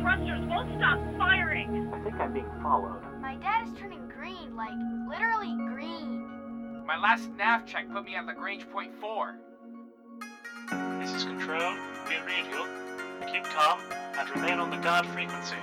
thrusters won't stop firing. I think I'm being followed. My dad is turning green, like literally green. My last nav check put me at Lagrange point four. This is Control. We read you. Keep calm and remain on the guard frequency.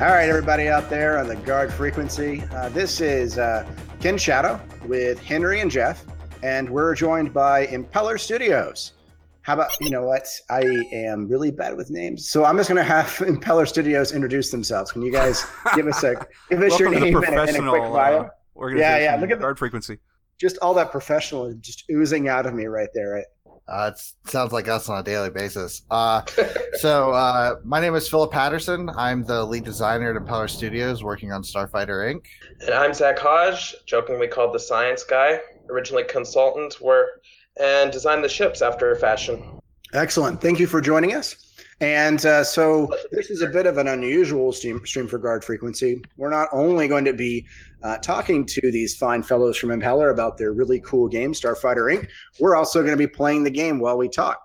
All right, everybody out there on the guard frequency. Uh, this is uh, Ken Shadow with Henry and Jeff, and we're joined by Impeller Studios. How about you know what? I am really bad with names, so I'm just going to have Impeller Studios introduce themselves. Can you guys give us a give us your Welcome to the name and, a- and a quick bio? uh, organization. yeah, look at the- guard frequency. just all that professional just oozing out of me right there. Right? Uh, it sounds like us on a daily basis. Uh, so, uh, my name is Philip Patterson. I'm the lead designer at Impeller Studios, working on Starfighter Inc. And I'm Zach Hodge, jokingly called the science guy, originally consultant, were and designed the ships after a fashion. Excellent. Thank you for joining us. And uh, so this is a bit of an unusual stream, stream for guard frequency. We're not only going to be uh, talking to these fine fellows from Impeller about their really cool game, Starfighter Inc. We're also going to be playing the game while we talk.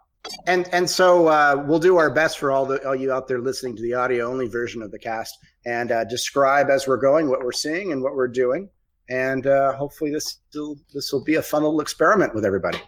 And and so uh, we'll do our best for all the all you out there listening to the audio only version of the cast and uh, describe as we're going what we're seeing and what we're doing. And uh, hopefully this will this will be a fun little experiment with everybody.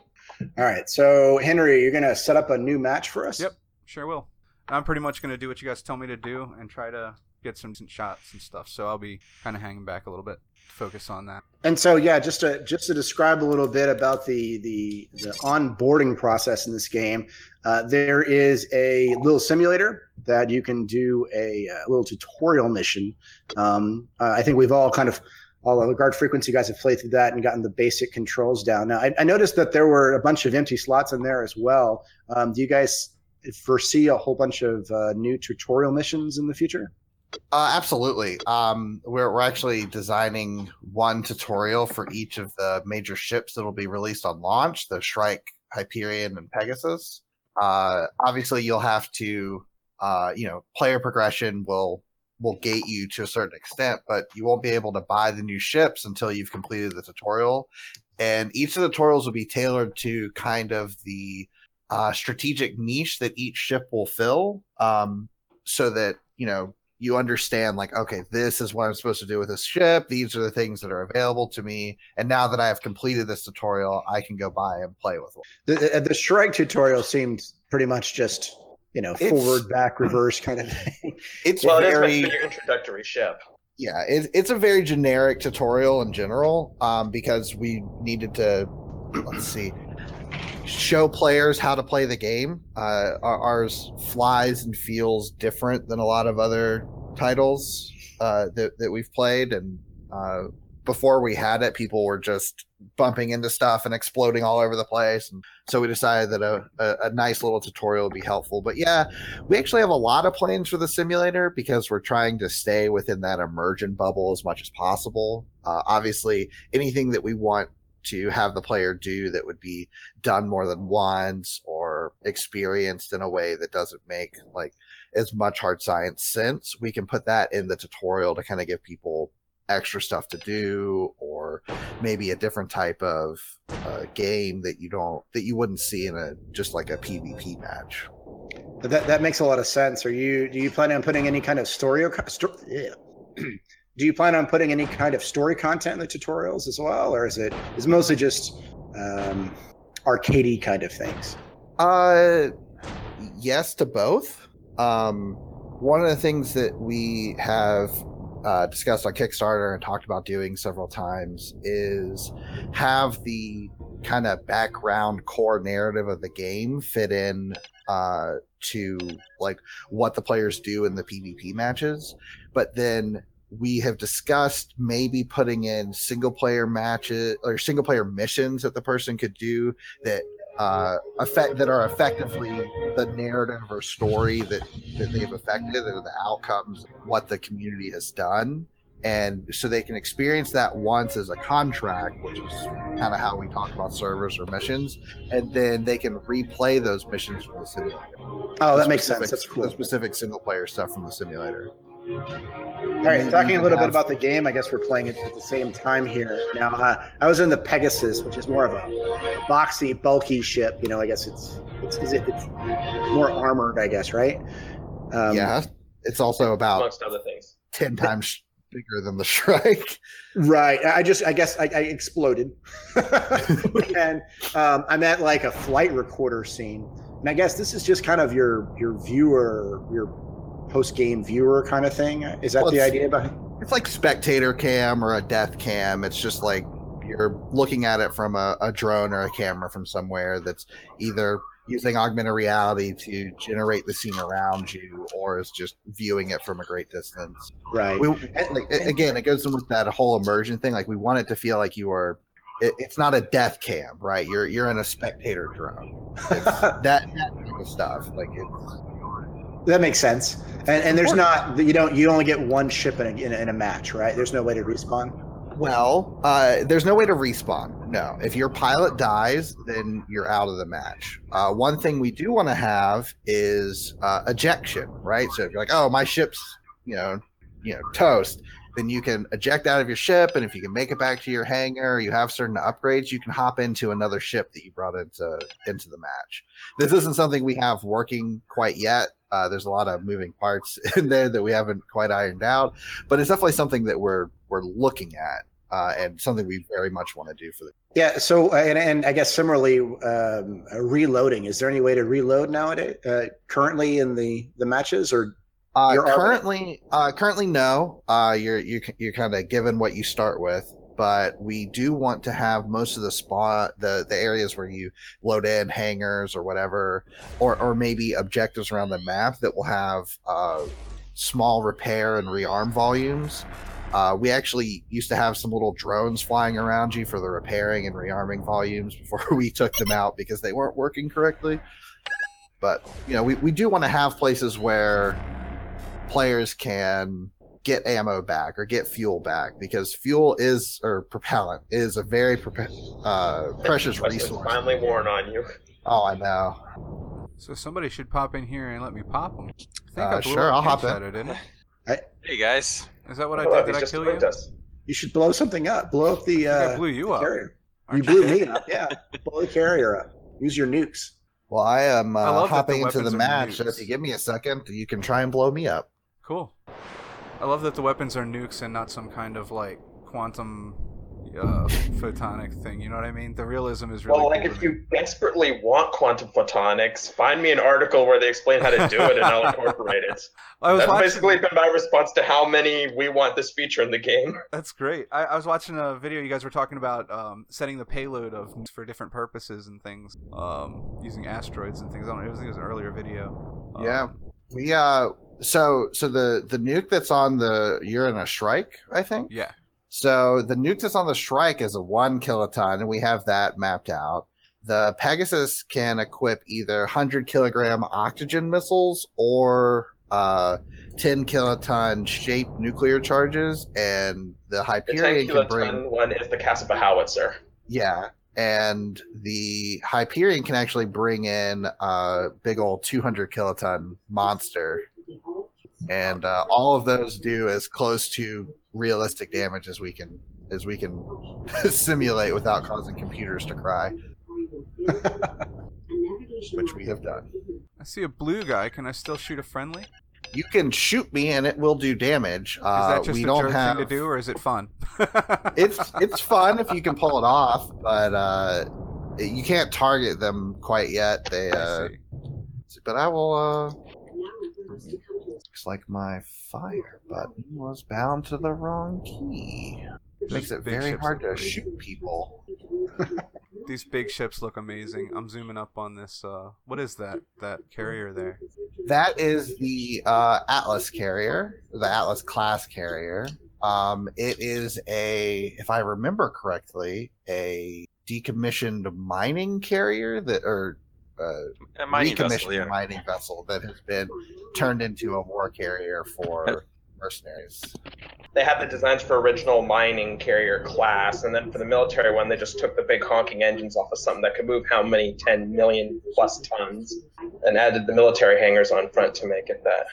All right. So Henry, you're going to set up a new match for us. Yep. Sure will. I'm pretty much going to do what you guys tell me to do and try to get some shots and stuff. So I'll be kind of hanging back a little bit, to focus on that. And so, yeah, just to just to describe a little bit about the the, the onboarding process in this game, uh, there is a little simulator that you can do a, uh little tutorial mission. Um, uh, I think we've all kind of all the guard frequency guys have played through that and gotten the basic controls down. Now, I, I noticed that there were a bunch of empty slots in there as well. Um, do you guys foresee a whole bunch of uh, new tutorial missions in the future? Uh, absolutely. Um, we're, we're actually designing one tutorial for each of the major ships that'll be released on launch the Shrike, Hyperion, and Pegasus. Uh, obviously, you'll have to, uh, you know, player progression will will gate you to a certain extent, but you won't be able to buy the new ships until you've completed the tutorial. And each of the tutorials will be tailored to kind of the uh, strategic niche that each ship will fill, um, so that you know you understand like okay this is what i'm supposed to do with this ship. These are the things that are available to me. And now that i have completed this tutorial i can go by and play with one. The, the Shrike tutorial seemed pretty much just you know It's- forward, back, reverse kind of thing. it's Well, it is meant very to your introductory ship. yeah it, it's a very generic tutorial in general um, because we needed to let's see show players how to play the game uh, ours flies and feels different than a lot of other titles uh, that, that we've played and uh, before we had it people were just bumping into stuff and exploding all over the place and so we decided that a, a, a nice little tutorial would be helpful but yeah we actually have a lot of plans for the simulator because we're trying to stay within that immersion bubble as much as possible. Uh, obviously, anything that we want to have the player do that would be done more than once or experienced in a way that doesn't make like as much hard science sense, we can put that in the tutorial to kind of give people extra stuff to do or maybe a different type of uh, game that you don't that you wouldn't see in a just like a pvp match that that makes a lot of sense. Are you do you plan on putting any kind of story? Sto- do you plan on putting any kind of story content in the tutorials as well, or is it is mostly just um, arcadey kind of things? Uh, yes to both. Um, one of the things that we have uh, discussed on Kickstarter and talked about doing several times is have the kind of background core narrative of the game fit in uh, to like what the players do in the PvP matches, but then we have discussed maybe putting in single player matches or single player missions that the person could do that uh effect that are effectively the narrative or story that that they've affected or the outcomes what the community has done and so they can experience that once as a contract which is kind of how we talk about servers or missions and then they can replay those missions from the simulator Oh, The that makes sense. That's cool. the specific single player stuff from the simulator All right, talking a little bit about the game. I guess we're playing it at the same time here. Now, uh, I was in the Pegasus, which is more of a boxy, bulky ship. You know, I guess it's it's is it, it's more armored. I guess, right? Um, yeah, it's also about amongst other things. ten times bigger than the Shrike. Right. I I just, I guess, I, I exploded, and um, I'm at like a flight recorder scene, and I guess this is just kind of your your viewer, your post game viewer kind of thing. Is that Well, the idea behind? It's like spectator cam or a death cam. It's just like you're looking at it from a, a drone or a camera from somewhere that's either using augmented reality to generate the scene around you or is just viewing it from a great distance. Right. We, like, a- again, it goes in with that whole immersion thing. Like we want it to feel like you are. It, it's not a death cam, right? You're you're in a spectator drone. It's that that type of stuff. Like it's That makes sense. And, and there's not you don't you only get one ship in a, in a, in a match, right? There's no way to respawn. Well, uh, there's no way to respawn. No, if your pilot dies, then you're out of the match. Uh, one thing we do want to have is uh, ejection, right? So if you're like, oh, my ship's, you know, you know, toast, then you can eject out of your ship, and if you can make it back to your hangar, you have certain upgrades, you can hop into another ship that you brought into into the match. This isn't something we have working quite yet. Uh, there's a lot of moving parts in there that we haven't quite ironed out, but it's definitely something that we're we're looking at uh, and something we very much want to do for the. Yeah. So uh, and, and I guess similarly, um, reloading. Is there any way to reload nowadays? Uh, currently in the the matches, or Uh, You're currently, uh, currently no. Uh, you're you you're kind of given what you start with, but we do want to have most of the spot the the areas where you load in hangars or whatever, or or maybe objectives around the map that will have uh, small repair and rearm volumes. Uh, we actually used to have some little drones flying around you for the repairing and rearming volumes before we took them out because they weren't working correctly. But you know, we, we do want to have places where players can get ammo back or get fuel back because fuel is or propellant is a very prope- uh, precious resource. finally worn on you. Oh, I know. So somebody should pop in here and let me pop them. I think Uh, I blew sure, I'll hop King in. Shadow, didn't I? Hey guys. Is that what I Hello, did? Did I just kill you? us. you should blow something up. Blow up the I think I uh, blew you up. carrier. You blew me up. Yeah. Blow the carrier up. Use your nukes. Well, I am uh, love that the hopping into the match, so if you give me a second, you can try and blow me up. Cool. I love that the weapons are nukes and not some kind of like quantum uh, photonic thing. You know what I mean? The realism is really well, like cool if to me. you desperately want quantum photonics, find me an article where they explain how to do it and I'll incorporate it. I was That's watching, basically been my response to how many we want this feature in the game. That's great. I, I was watching a video. You guys were talking about um, setting the payload of for different purposes and things, um, using asteroids and things. I don't know. It was, it was an earlier video. Um, Yeah. We uh, so so the the nuke that's on the you're in a Shrike, I think. Yeah. So the nuke that's on the Shrike is a one kiloton, and we have that mapped out. The Pegasus can equip either 100 kilogram oxygen missiles or uh, 10 kiloton shaped nuclear charges, and the The 10 Hyperion can bring one is the Casaba howitzer. yeah, and the Hyperion can actually bring in a big old 200 kiloton monster, and uh, all of those do as close to realistic damage as we can as we can simulate without causing computers to cry, which we have done. I see a blue guy. Can I still shoot a friendly? Is You can shoot me and it will do damage. Uh, that just we a don't jerk have thing to do, or is it fun? it's it's fun if you can pull it off, but uh, you can't target them quite yet. They uh, but I will. Uh, looks like my fire button was bound to the wrong key. Makes it very hard to shoot people. These big ships look amazing. I'm zooming up on this. Uh, what is that? That carrier there? That is the uh, Atlas carrier, the Atlas class carrier. Um, it is a, if I remember correctly, a decommissioned mining carrier that, or uh, A mining recommissioned vessel, yeah. mining vessel that has been turned into a war carrier for mercenaries. They had the designs for original mining carrier class, and then for the military one, they just took the big honking engines off of something that could move how many 10 million plus tons, and added the military hangars on front to make it that.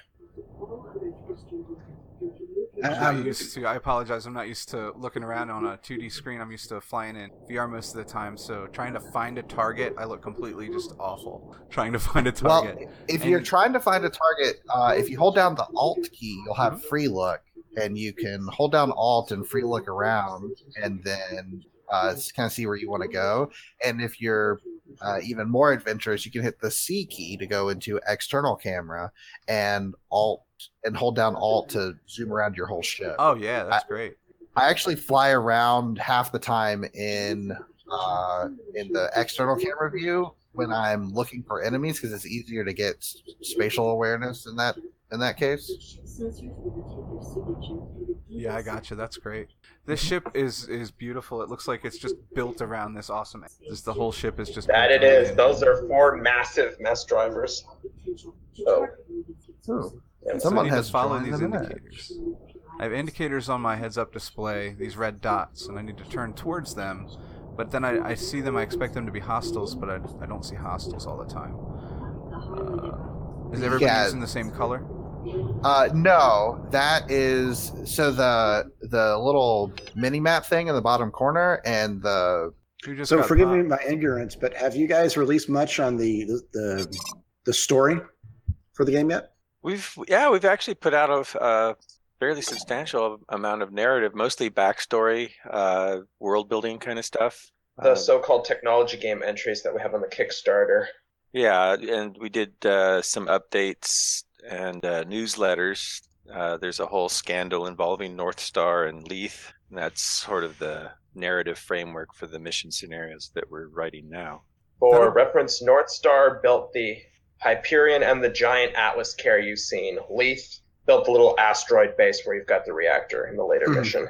I'm I- not I'm- used to. I apologize. I'm not used to looking around on a 2D screen. I'm used to flying in VR most of the time. So trying to find a target, I look completely just awful. Trying to find a target. Well, if And- you're trying to find a target, uh, if you hold down the Alt key, you'll have free look, and you can hold down Alt and free look around, and then uh, kind of see where you want to go. And if you're uh, even more adventurous, you can hit the C key to go into external camera, and Alt and hold down Alt to zoom around your whole ship. oh yeah, that's great. I actually fly around half the time in uh, in the external camera view when I'm looking for enemies because it's easier to get s- spatial awareness in that in that case. Yeah, I got you. That's great. This ship is is beautiful. It looks like it's just built around this awesome. This the whole ship is just That it is. it around is. the Those are four massive mass drivers. So, Ooh. Yeah, Someone I need has to follow these the match. indicators. I have indicators on my heads-up display, these red dots, and I need to turn towards them. But then I, I see them. I expect them to be hostiles, but I, I don't see hostiles all the time. Uh, is everybody Yeah. using the same color? Uh, no, that is so the the little mini map thing in the bottom corner and the Who just So forgive popped? me my ignorance, but have you guys released much on the the the, the story for the game yet? We've yeah, we've actually put out a uh, fairly substantial amount of narrative, mostly backstory, uh, world building kind of stuff. the Uh, so-called technology game entries that we have on the Kickstarter. yeah, and we did uh, some updates and uh, newsletters. Uh, there's a whole scandal involving North Star and Leith. And that's sort of the narrative framework for the mission scenarios that we're writing now. For That'll- reference, North Star built the Hyperion and the giant Atlas carrier you've seen. Leith built the little asteroid base where you've got the reactor in the later Mhm. mission.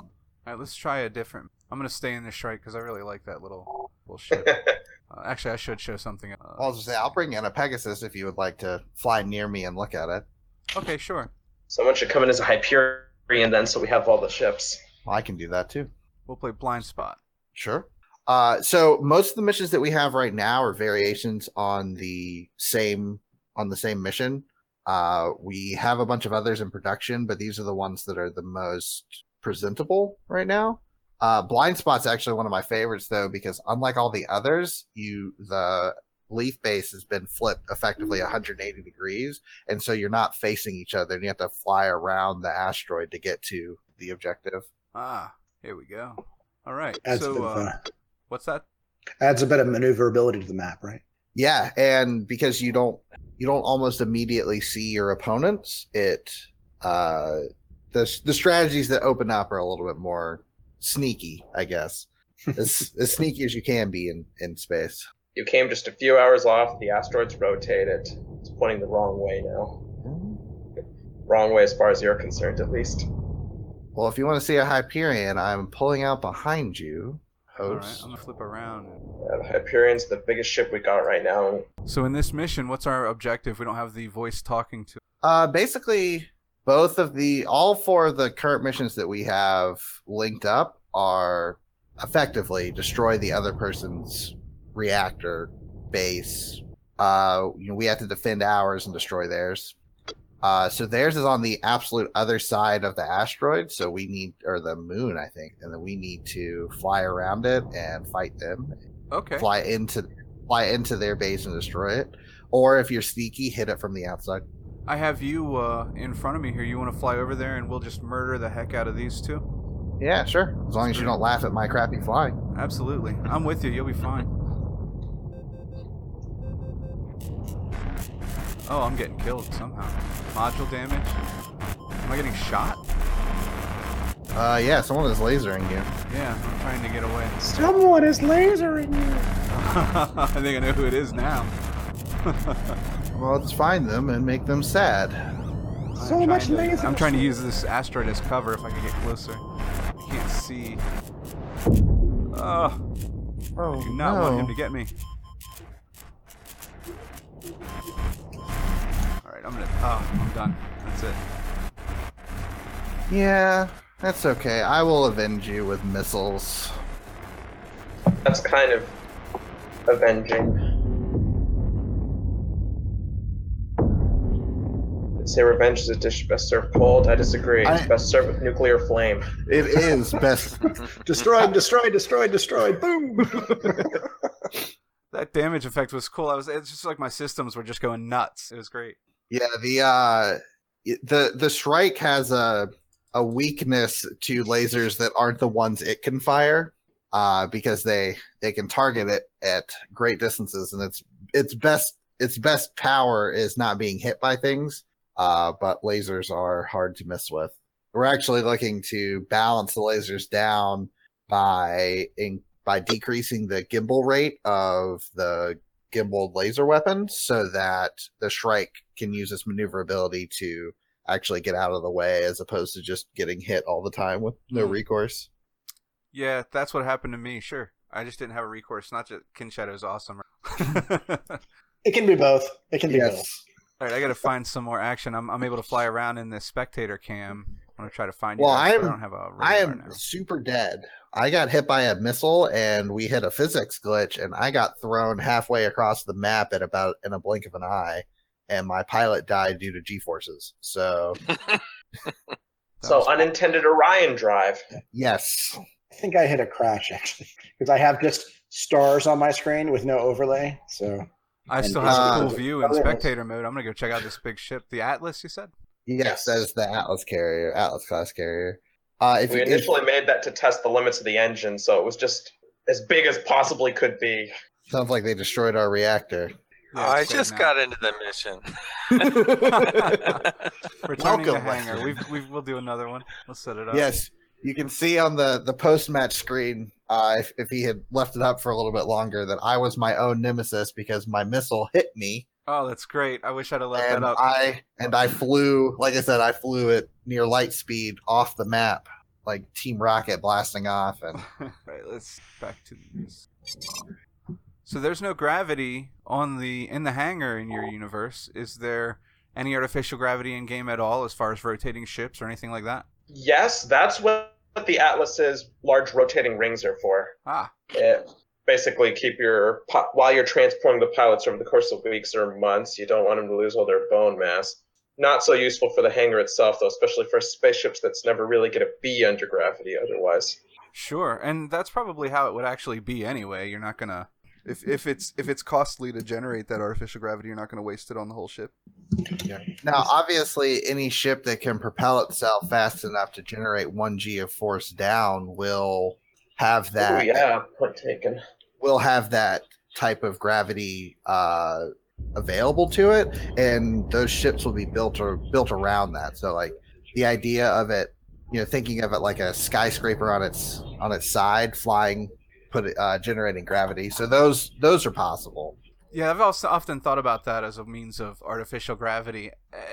All right, let's try a different. I'm gonna stay in this Shrike because I really like that little little ship. uh, actually, I should show something. Uh, I'll just say I'll bring in a Pegasus if you would like to fly near me and look at it. okay, sure. Someone should come in as a Hyperion then, so we have all the ships. Well, I can do that too. We'll play blind spot. Sure. Uh, so most of the missions that we have right now are variations on the same on the same mission. Uh, we have a bunch of others in production, but these are the ones that are the most presentable right now. Uh, Blind Spot's actually one of my favorites though, because unlike all the others, you the Leith base has been flipped effectively 180 degrees, and so you're not facing each other, and you have to fly around the asteroid to get to the objective. Ah, here we go. All right. Adds a bit so, of uh, what's that? adds a bit of maneuverability to the map, right? Yeah, and because you don't you don't almost immediately see your opponents, it uh the the strategies that open up are a little bit more sneaky, I guess. as as sneaky as you can be in in space. You came just a few hours off, the asteroid's rotated. It's pointing the wrong way now. Wrong way as far as you're concerned, at least. Well, if you want to see a Hyperion, I'm pulling out behind you, All right. I'm gonna flip around. Yeah, the Hyperion's the biggest ship we got right now. So in this mission, what's our objective? We don't have the voice talking to. Uh, basically, both of the all four of the current missions that we have linked up are effectively destroy the other person's reactor base. Uh, you know, we have to defend ours and destroy theirs. Uh, so theirs is on the absolute other side of the asteroid. So we need, or the moon, I think, and then we need to fly around it and fight them. Okay. Fly into, fly into their base and destroy it. Or if you're sneaky, hit it from the outside. I have you uh, in front of me here. You want to fly over there, and we'll just murder the heck out of these two? Yeah, sure. As long as you don't laugh at my crappy flying. Absolutely. I'm with you. You'll be fine. Oh, I'm getting killed somehow. Module damage. Am I getting shot? Uh, yeah, someone is lasering you. Yeah, I'm trying to get away. Someone is lasering you. I think I know who it is now. Well, let's find them and make them sad. So much trying to- laser. I'm trying to use this asteroid as cover if I can get closer. I can't see. Oh, Oh, I do not want him to get me. Alright, I'm. I'm done. That's it. Yeah, that's okay. I will avenge you with missiles. That's kind of avenging. Say revenge is a dish best served cold. I disagree. It's I- best served with nuclear flame. It is best. destroyed, destroyed, destroyed, destroyed. Boom. That damage effect was cool. I was it's just like my systems were just going nuts. It was great. Yeah, the uh the the Shrike has a a weakness to lasers that aren't the ones it can fire uh because they they can target it at great distances and its its best its best power is not being hit by things uh but lasers are hard to miss with. We're actually looking to balance the lasers down by in, by decreasing the gimbal rate of the gimbaled laser weapons so that the Shrike can use its maneuverability to actually get out of the way as opposed to just getting hit all the time with no Hmm. recourse. Yeah, that's what happened to me. Sure, I just didn't have a recourse. Not just Kin Shadow's awesome. It can be both. It can be both. All right, I got to find some more action. I'm I'm able to fly around in this spectator cam. I'm gonna try to find you. Well, I but am- don't have a I am now. super dead. I got hit by a missile and we hit a physics glitch and I got thrown halfway across the map at about in a blink of an eye and my pilot died due to G forces. So So unintended Orion drive. yes. I think I hit a crash actually because I have just stars on my screen with no overlay. So I still have a cool view in oh, spectator mode. I'm gonna go check out this big ship, the Atlas. You said? Yes, that is the Atlas carrier, Atlas class carrier. Uh if We you if, initially made that to test the limits of the engine, so it was just as big as possibly could be. sounds like they destroyed our reactor. Yeah, I just now. got into the mission. Returning to Welcome. hangar. We've, we've we'll do another one. Let's set it up. Yes, you can see on the the post match screen, uh, if if he had left it up for a little bit longer, that I was my own nemesis because my missile hit me, Oh, that's great. I wish I'd have left and that up. I and I flew. Like I said, I flew at near light speed off the map, like Team Rocket blasting off, and right, let's back to this. So there's no gravity on the in the hangar in your universe. Is there any artificial gravity in game at all, as far as rotating ships or anything like that? Yes, that's what the Atlas's large rotating rings are for. Ah, It basically keep your pi- while you're transporting the pilots over the course of weeks or months. You don't want them to lose all their bone mass. Not so useful for the hangar itself, though, especially for spaceships that's never really going to be under gravity otherwise. sure. And that's probably how it would actually be anyway. You're not gonna if if it's if it's costly to generate that artificial gravity, you're not gonna waste it on the whole ship. now obviously any ship that can propel itself fast enough to generate one g of force down will have that. Oh yeah, point taken. Will have that type of gravity uh, available to it, and those ships will be built or built around that. So, like the idea of it, you know, thinking of it like a skyscraper on its on its side, flying, put uh, generating gravity. So those those are possible. Yeah, I've also often thought about that as a means of artificial gravity.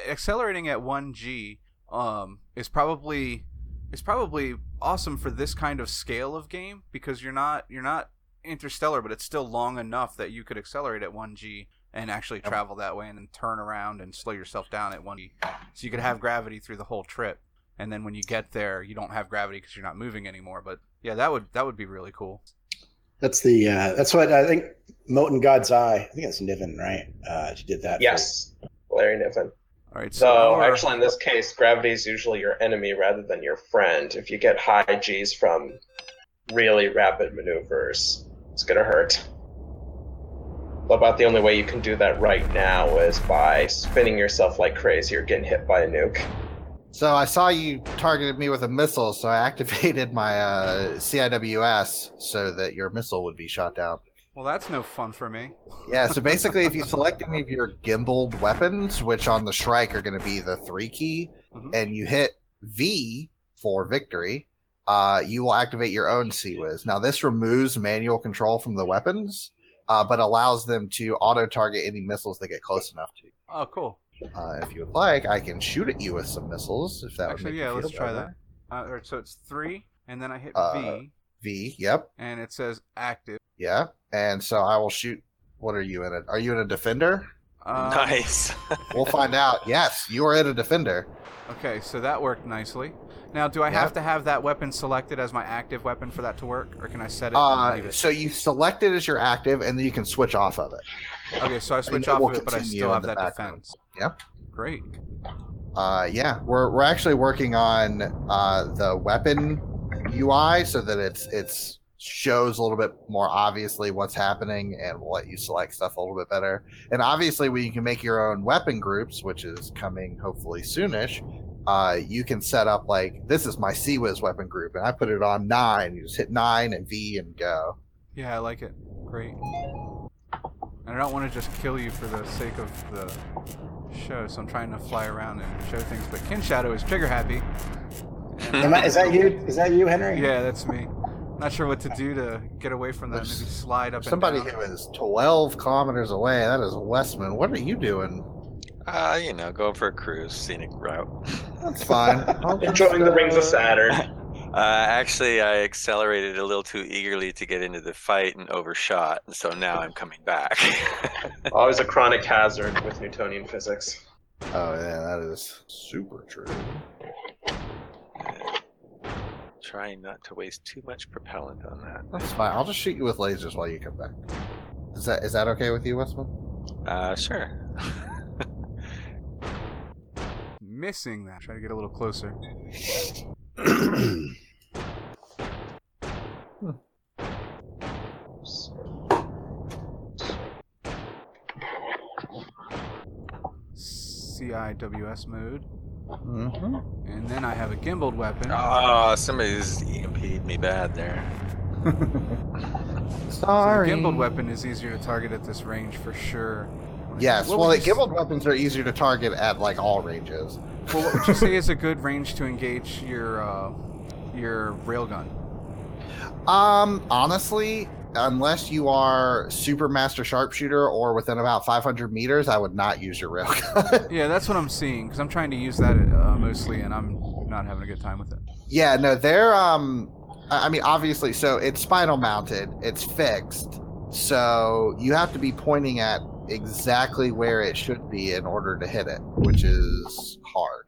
Accelerating at one g um, is probably is probably awesome for this kind of scale of game because you're not you're not interstellar, but it's still long enough that you could accelerate at one g and actually travel that way and then turn around and slow yourself down at one g. So you could have gravity through the whole trip, and then when you get there, you don't have gravity because you're not moving anymore. But yeah, that would that would be really cool. that's the uh, that's what I think. Mote in God's Eye. I think that's Niven, right? Uh, she did that. for- Yes, Larry Niven. All right, so So our- actually, in this case, gravity is usually your enemy rather than your friend. If you get high G's from really rapid maneuvers, it's gonna hurt. About the only way you can do that right now is by spinning yourself like crazy or getting hit by a nuke. So I saw you targeted me with a missile, so I activated my uh, CIWS so that your missile would be shot down. well, that's no fun for me. Yeah, so basically, if you select any of your gimbaled weapons, which on the Shrike are going to be the three key, Mhm. and you hit V for victory, uh, you will activate your own CIWS. Now, this removes manual control from the weapons, uh, but allows them to auto target any missiles that get close enough to you. Oh, cool. Uh, if you would like, I can shoot at you with some missiles if that would Actually, make yeah, you let's feel try better. that. Uh, all right, so it's three, and then I hit Uh, V, V, yep, and it says active. yeah. And so I will shoot. What are you in it? Are you in a defender? Um, nice. We'll find out. Yes, you are in a defender. Okay, so that worked nicely. Now, do I Yeah. have to have that weapon selected as my active weapon for that to work, or can I set it Uh, it? so you select it as your active, and then you can switch off of it. Okay, so I switch off of it, but I still have that background. defense. Yep. Great. Uh, yeah, we're we're actually working on uh, the weapon UI so that it's it's shows a little bit more obviously what's happening and will let you select stuff a little bit better. And obviously, when you can make your own weapon groups, which is coming hopefully soonish, uh, you can set up like this is my CIWS weapon group, and I put it on nine. You just hit nine and V and go. Yeah, I like it. Great. And I don't want to just kill you for the sake of the show, so I'm trying to fly around and show things. But Kin Shadow is trigger happy. Am I, is that you? Is that you, Henry? Yeah, that's me. Not sure what to do to get away from that. Maybe slide up Somebody and down. who is 12 kilometers away. That is Westman. What are you doing? Uh, you know, going for a cruise, scenic route. That's fine. I'll just, Enjoying the rings of Saturn. Uh, actually, I accelerated a little too eagerly to get into the fight and overshot, and so now I'm coming back. Always a chronic hazard with Newtonian physics. Oh yeah, that is super true. Trying not to waste too much propellant on that. That's fine. I'll just shoot you with lasers while you come back. Is that is that okay with you, Westman? Uh, sure. Missing that. Try to get a little closer. CIWS mode. Mm-hmm. And then I have a gimbaled weapon. Oh, somebody's EMP'd me bad there. So the Sorry. gimbaled weapon is easier to target at this range for sure. Yes. What well, would the you gimbaled weapons are easier to target at like all ranges. Well, what would you say is a good range to engage your uh, your railgun? Um, honestly, unless you are super master sharpshooter or within about 500 meters, I would not use your railgun. Yeah, that's what I'm seeing because I'm trying to use that uh, mostly, and I'm not having a good time with it. yeah, no, they're um, I I mean, obviously, so it's spinal mounted, it's fixed, so you have to be pointing at exactly where it should be in order to hit it, which is hard.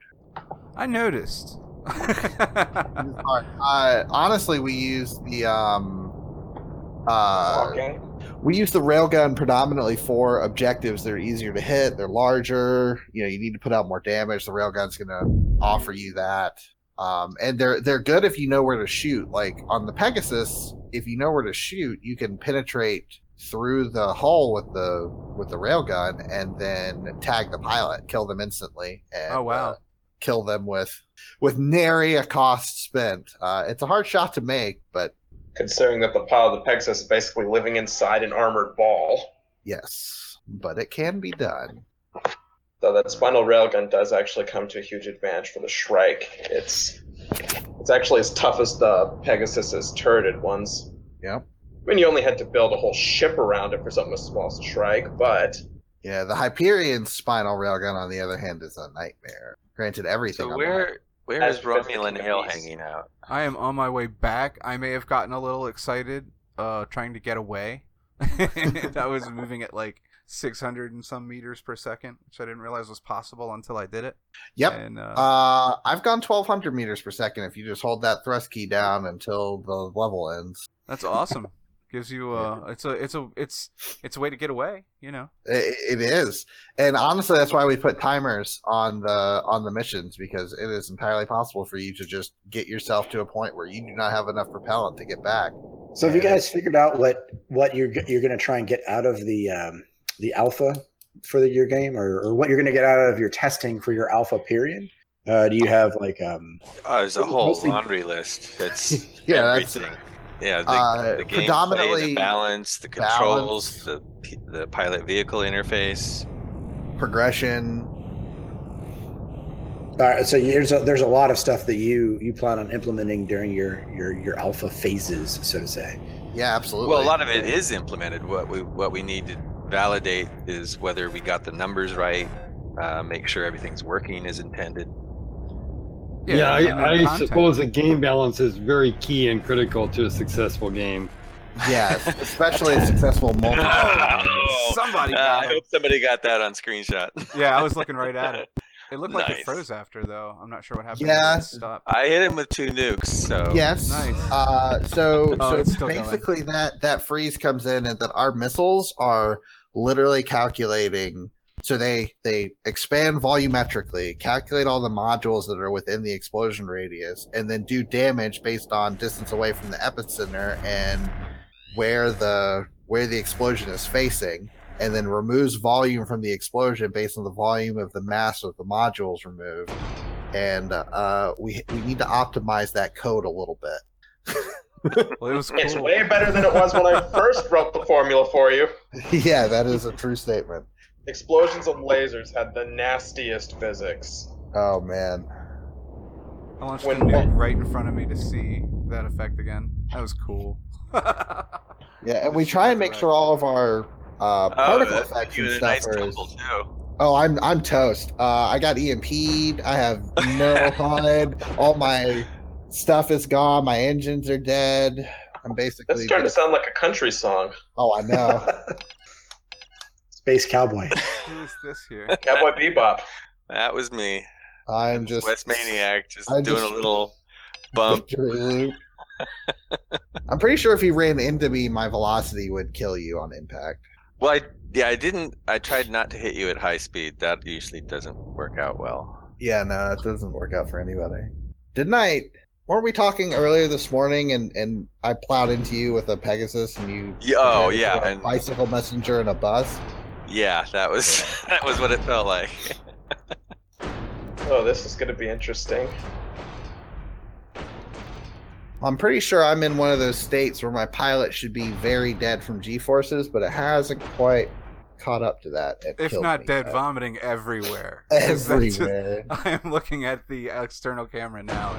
I noticed. It's hard. Uh, honestly, we use the um, uh, Walking. we use the railgun predominantly for objectives that are easier to hit. They're larger. You know, you need to put out more damage. The railgun's going to offer you that. Um, and they're they're good if you know where to shoot. Like on the Pegasus, if you know where to shoot, you can penetrate through the hull with the with the railgun and then tag the pilot, kill them instantly. And, Oh, wow. uh, kill them with with nary a cost spent. Uh, it's a hard shot to make, but Considering that the pilot of the Pegasus is basically living inside an armored ball. yes, but it can be done. Though that spinal railgun does actually come to a huge advantage for the Shrike. It's it's actually as tough as the Pegasus's turreted ones. Yep. I mean, you only had to build a whole ship around it for something as small as a Shrike, but Yeah, the Hyperion spinal railgun, on the other hand, is a nightmare. Granted, everything. So on the where where As Romulan Hill hanging out? I am on my way back. I may have gotten a little excited, uh, trying to get away. I was moving at like 600 and some meters per second, which I didn't realize was possible until I did it. Yep. And uh, Uh, I've gone 1200 meters per second if you just hold that thrust key down until the level ends. that's awesome. Gives you uh, it's a it's a it's it's a way to get away. You know. It, it is, and honestly, that's why we put timers on the on the missions because it is entirely possible for you to just get yourself to a point where you do not have enough propellant to get back. So have you guys figured out what what you're you're going to try and get out of the um, the alpha for the, your game, or, or what you're going to get out of your testing for your alpha period? Uh, do you have like um, Oh, there's a whole Mostly- laundry list. It's Yeah, that's- everything. Yeah, the, Uh, the gameplay, predominantly the balance, the controls, the the pilot vehicle interface. progression. all right, so there's a, there's a lot of stuff that you you plan on implementing during your your your alpha phases, so to say. Yeah, absolutely. Well, a lot of it is implemented. What we what we need to validate is whether we got the numbers right. Uh, make sure everything's working as intended. Yeah, and then I, I suppose that game balance is very key and critical to a successful game. Yes, especially a successful multiplayer. Oh, Somebody uh, got I hope somebody got that on screenshot. Yeah, I was looking right at it. It looked like it froze after though. I'm not sure what happened. Yeah. It stopped. I hit him with two nukes, so Yes. Nice. Uh, so Oh, so it's still going. basically that that freeze comes in and that our missiles are literally calculating So they they expand volumetrically, calculate all the modules that are within the explosion radius, and then do damage based on distance away from the epicenter and where the where the explosion is facing, and then removes volume from the explosion based on the volume of the mass of the modules removed. And uh, we we need to optimize that code a little bit. Well, it was It's way better than it was when I first wrote the formula for you. yeah, that is a true statement. Explosions and lasers had the nastiest physics. Oh man. I want when- to be right in front of me to see that effect again. That was cool. Yeah, and we try and make sure all of our uh, Oh, particle that's effects you and a stuff nice are. tumble too. Oh, I'm I'm toast. Uh, I got EMP'd. I have no HUD. All my stuff is gone. My engines are dead. I'm basically. That's starting to sound like a country song. Oh, I know. Space Cowboy. Who is this here? Cowboy Bebop. That was me. I'm just West Maniac, just I doing just- a little bump. I'm pretty sure if you ran into me, my velocity would kill you on impact. Well, I yeah, I didn't. I tried not to hit you at high speed. That usually doesn't work out well. Yeah, no, it doesn't work out for anybody. Didn't I? Weren't we talking earlier this morning and and I plowed into you with a Pegasus and you? Yeah, oh, compared it to yeah, a and- bicycle messenger and a bus. Yeah, that was that was what it felt like. Oh, this is going to be interesting. I'm pretty sure I'm in one of those states where my pilot should be very dead from G forces, but it hasn't quite caught up to that. It If not me, dead, though. vomiting everywhere. 'Cause that's just- everywhere. I am looking at the external camera now.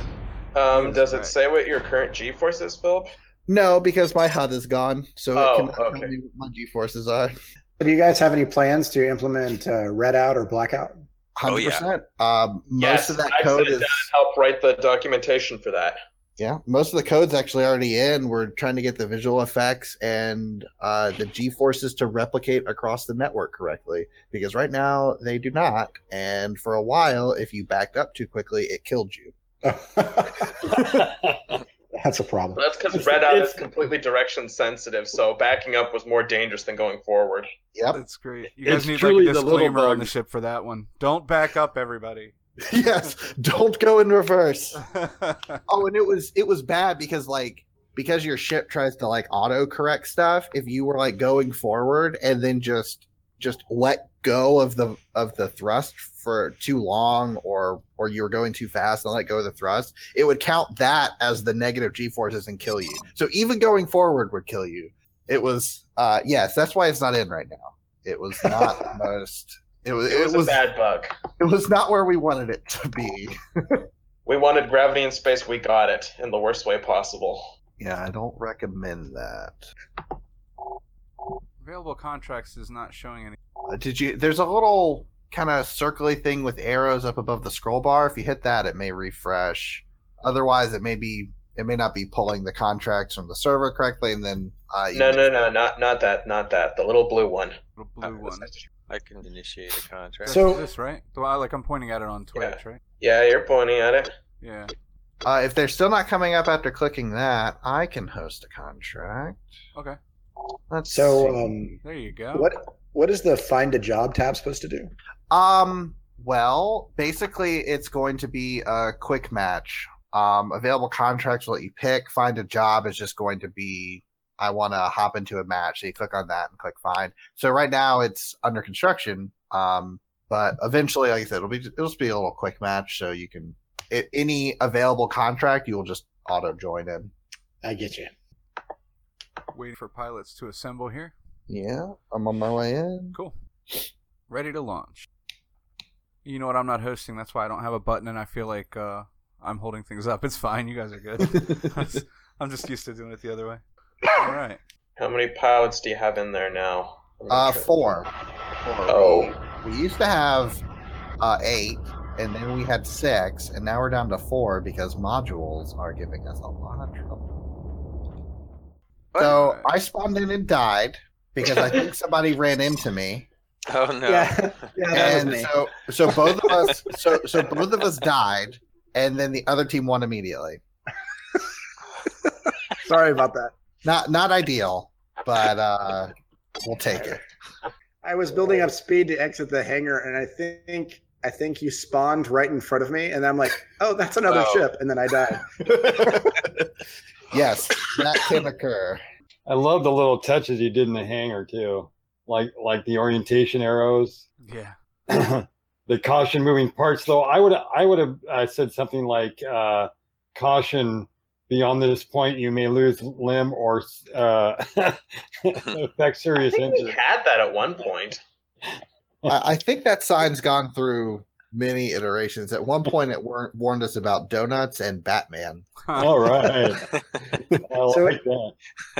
And Um, Yes, does it right. say what your current G force is, Philip? No, because my HUD is gone, so Oh, it cannot okay. tell me what my G forces are. Do you guys have any plans to implement uh, red out or blackout? Oh, Hundred yeah. Um, most yes, of that I code is help write the documentation for that. yeah. Most of the code's actually already in. We're trying to get the visual effects and uh, the G forces to replicate across the network correctly, because right now they do not. And for a while, if you backed up too quickly, it killed you. That's a problem. That's because It's- red out it's- is completely direction sensitive, so backing up was more dangerous than going forward. Yep. that's great. You guys It's need like truly a the little disclaimer on the ship for that one. Don't back up, everybody. yes. Don't go in reverse. Oh, and it was it was bad because like because your ship tries to like auto correct stuff. If you were like going forward and then just just let go of the of the thrust for too long, or or you were going too fast and let go of the thrust, it would count that as the negative g forces and kill you. So even going forward would kill you. It was uh yes, that's why it's not in right now. It was not the most. It was It was, a bad bug. it was not where we wanted it to be. We wanted gravity in space, we got it in the worst way possible. Yeah, I don't recommend that. Available contracts is not showing any. Uh, Did you? There's a little kind of circly thing with arrows up above the scroll bar. If you hit that, it may refresh. Otherwise, it may be. It may not be pulling the contracts from the server correctly, and then uh, No, no, no, not not that, not that. The little blue one. Little Uh, blue one. I can initiate a contract. That's So- this right? The one- like I'm pointing at it on Twitch, right? Yeah, you're pointing at it. Yeah. Uh, if they're still not coming up after clicking that, I can host a contract. Okay. Let's So, see. um, There you go. what what is the find a job tab supposed to do? Um, well, basically, it's going to be a quick match. Um, available contracts will let you pick. Find a job is just going to be, I want to hop into a match. So you click on that and click find. So right now it's under construction. Um, but eventually, like I said, it'll be it'll just be a little quick match. So you can it, any available contract, you will just auto join in. I get you. Waiting for pilots to assemble here. Yeah, I'm on my way in. Cool. Ready to launch. You know what? I'm not hosting. That's why I don't have a button, and I feel like uh, I'm holding things up. It's fine. You guys are good. I'm just- used to doing it the other way. All right. How many pilots do you have in there now? I'm Uh, sure. four. Four. Oh. We used to have uh, eight, and then we had six, and now we're down to four because modules are giving us a lot of trouble. So I spawned in and died because I think somebody ran into me, Oh no. Yeah, yeah, that was and me. so so both of us so so both of us died, and then the other team won immediately. Sorry about that. Not not ideal, but uh, we'll take it. I I was building up speed to exit the hangar, and I think I think you spawned right in front of me, and I'm like, oh, that's another Oh. ship, and then I died. Yes, that can occur. I love the little touches you did in the hangar too, like like the orientation arrows, Yeah. the caution moving parts. Though I would I would have uh, said something like uh, caution. Beyond this point, you may lose limb or uh, affect I serious think we injury. had that at one point. I, I think that sign's gone through many iterations. At one point, it war- warned us about donuts and Batman. All right, I So- like that.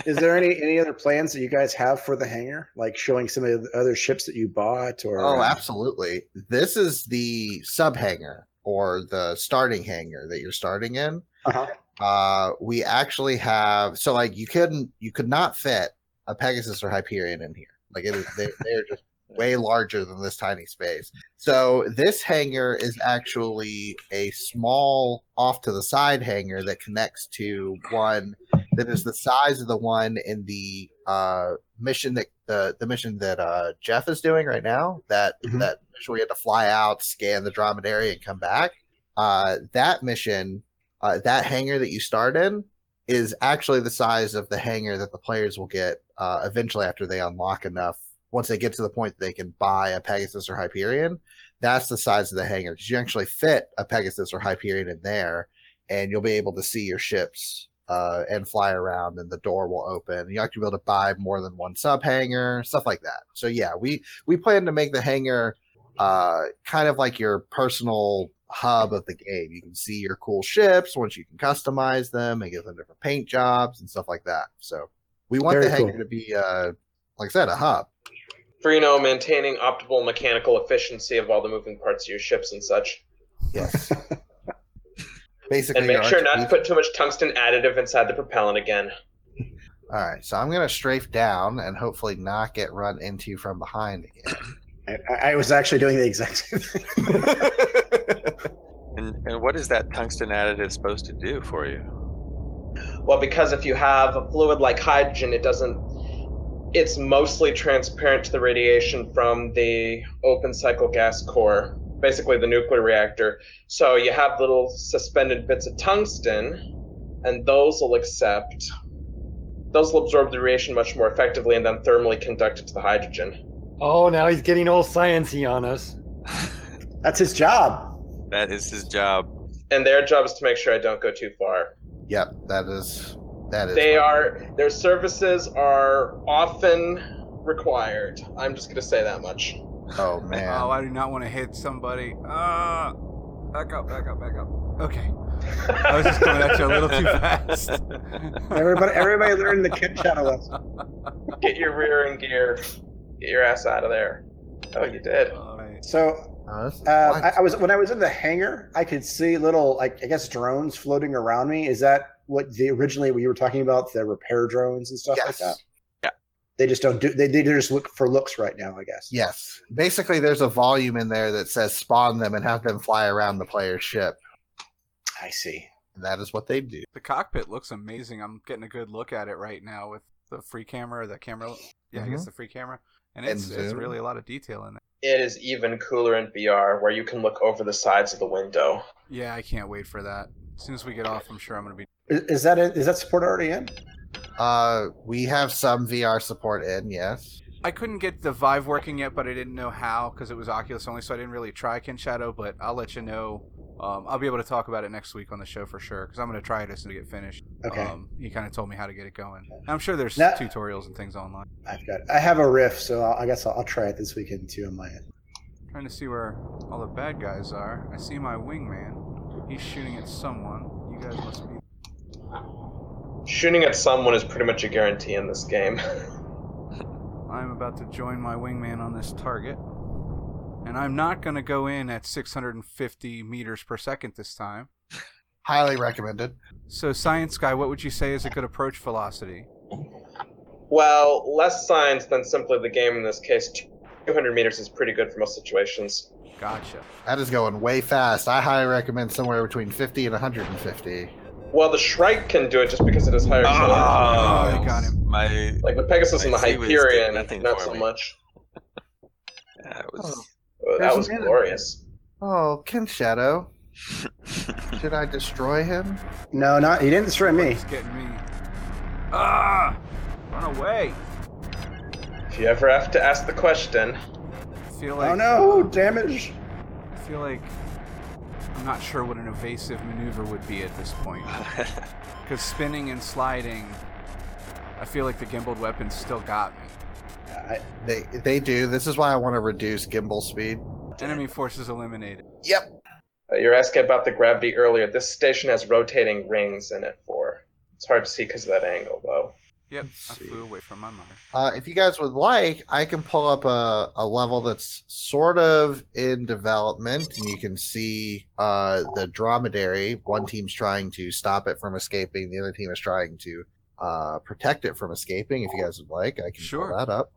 Is there any any other plans that you guys have for the hangar, like showing some of the other ships that you bought, or Oh, absolutely. This is the sub hangar or the starting hangar that you're starting in. Uh-huh. Uh, we actually have so like you couldn't you could not fit a Pegasus or Hyperion in here. Like it is they they're just way larger than this tiny space. So this hangar is actually a small off to the side hangar that connects to one that is the size of the one in the uh mission that the the mission that uh Jeff is doing right now. That Mhm. that mission you had to fly out, scan the dromedary, and come back. Uh, that mission, uh, that hangar that you start in, is actually the size of the hangar that the players will get uh, eventually after they unlock enough. Once they get to the point that they can buy a Pegasus or Hyperion, that's the size of the hangar because you actually fit a Pegasus or Hyperion in there, and you'll be able to see your ships uh, and fly around, and the door will open. You actually be able to buy more than one sub hangar, stuff like that. So yeah, we we plan to make the hangar uh, kind of like your personal hub of the game. You can see your cool ships once you can customize them and give them different paint jobs and stuff like that. So we want Very the hangar cool. to be, uh, like I said, a hub. For you know, maintaining optimal mechanical efficiency of all the moving parts of your ships and such. Yes. Basically, And make sure not to put too much tungsten additive inside the propellant again. All right, so I'm gonna strafe down and hopefully not get run into from behind again. I, I was actually doing the exact same thing. And, and what is that tungsten additive supposed to do for you? Well, because if you have a fluid like hydrogen, it doesn't. It's mostly transparent to the radiation from the open cycle gas core, basically the nuclear reactor. So you have little suspended bits of tungsten, and those will accept. Those will absorb the radiation much more effectively and then thermally conduct it to the hydrogen. Oh, now he's getting all sciencey on us. That's his job. That is his job. And their job is to make sure I don't go too far. Yep, that is that is. They my- are their services are often required. I'm just gonna say that much. Oh man. Oh, I do not want to hit somebody. Ah, back up, back up, back up. Okay. I was just coming at you a little too fast. Everybody, everybody learned the Kip channel lesson. Get your rear in gear. Get your ass out of there. Oh, you did. All right. So Oh, uh. I, I was when I was in the hangar, I could see little, like I guess, drones floating around me. Is that what the originally what you were talking about? The repair drones and stuff like that. Yeah. They just don't do. They they just look for looks right now. I guess. Yes. Basically, there's a volume in there that says spawn them and have them fly around the player's ship. I see. And that is what they do. The cockpit looks amazing. I'm getting a good look at it right now with the free camera, the camera. Yeah, I guess mm-hmm. the free camera, and And it's, it's really a lot of detail in there. It is even cooler in VR, where you can look over the sides of the window. Yeah, I can't wait for that. As soon as we get off, I'm sure I'm gonna be. Is, is that it? Is that support already in? Uh, we have some VR support in, yes. I couldn't get the Vive working yet, but I didn't know how because it was Oculus only, so I didn't really try Ken Shadow. But I'll let you know. Um, I'll be able to talk about it next week on the show for sure because I'm going to try it as soon as I get finished. Okay. Um, he kind of told me how to get it going. I'm sure there's Now- tutorials and things online. I've got. I have a Rift, so I'll, I guess I'll, I'll try it this weekend too on my end. Trying to see where all the bad guys are. I see my wingman. He's shooting at someone. You guys must be. Shooting at someone is pretty much a guarantee in this game. I'm about to join my wingman on this target. And I'm not going to go in at 650 meters per second this time. Highly recommended. So, Science Guy, what would you say is a good approach velocity? well, less science than simply the game in this case. 200 meters is pretty good for most situations. Gotcha. That is going way fast. I highly recommend somewhere between 50 and 150. Well, the Shrike can do it just because it is higher acceleration. Oh, you got him. My Like the Pegasus and the I see what he's doing, Hyperion, not so me. much. That was. Oh, that was glorious. Oh, Ken Shadow. Should I destroy him? No, not he didn't destroy me. He's getting me. Ah! Run away! If you ever have to ask the question, I feel like Oh no, damage. I feel like I'm not sure what an evasive maneuver would be at this point. Because spinning and sliding, I feel like the gimbaled weapons still got me. I, They they do. This is why I want to reduce gimbal speed. Enemy forces eliminated. Yep. uh, you were asking about the gravity earlier. This station has rotating rings in it for. It's hard to see because of that angle, though. Yep, Let's I see. flew away from my mother. Uh, if you guys would like, I can pull up a, a level that's sort of in development, and you can see uh, the dromedary. One team's trying to stop it from escaping, the other team is trying to uh, protect it from escaping. If you guys would like, I can Sure. pull that up.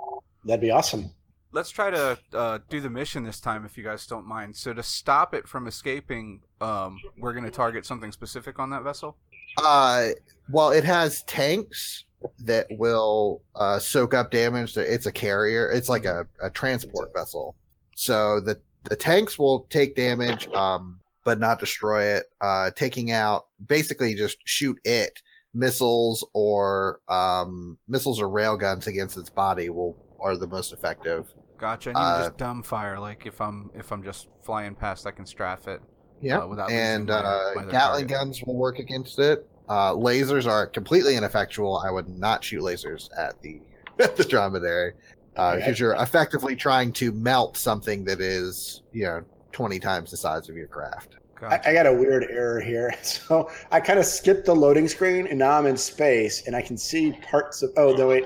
that'd be awesome. Let's try to uh, do the mission this time, if you guys don't mind. So to stop it from escaping, um, we're going to target something specific on that vessel. Uh, well, it has tanks that will uh, soak up damage. It's a carrier. It's like a, a transport vessel. So the the tanks will take damage, um, but not destroy it. Uh, taking out basically just shoot it. Missiles or um, missiles or rail guns against its body will are the most effective. Gotcha. And you Uh, just dumb fire, like if I'm if I'm just flying past, I can strafe it. Yeah, uh, without and my- uh, my Gatling target. guns will work against it. Uh, lasers are completely ineffectual. I would not shoot lasers at the at the dromedary uh, Okay. because you're effectively trying to melt something that is you know twenty times the size of your craft. I, I got a weird error here. So I kind of skipped the loading screen, and now I'm in space, and I can see parts of. Oh no, wait.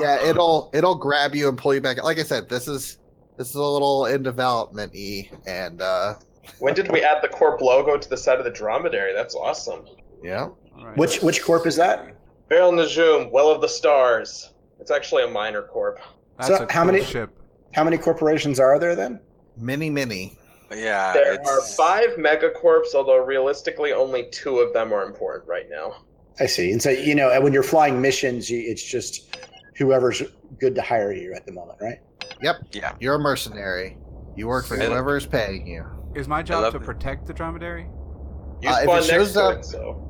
Yeah, it'll it'll grab you and pull you back. Like I said, this is this is a little in development e, and uh, When did we add the corp logo to the side of the dromedary? That's awesome. yeah, All right. Which which corp is that? Beryl Najum, Well of the Stars. It's actually a minor corp. That's So a how cool many- ship? How many corporations are there then? many many. yeah. There it's, are five megacorps, although realistically only two of them are important right now. I see. And so you know, when you're flying missions, you, it's just whoever's good to hire you at the moment, right? Yep, Yeah. you're a mercenary. You work for And- whoever is paying you. Is my job to it. protect the dromedary? You Uh, if it spawn next shows to up- it, so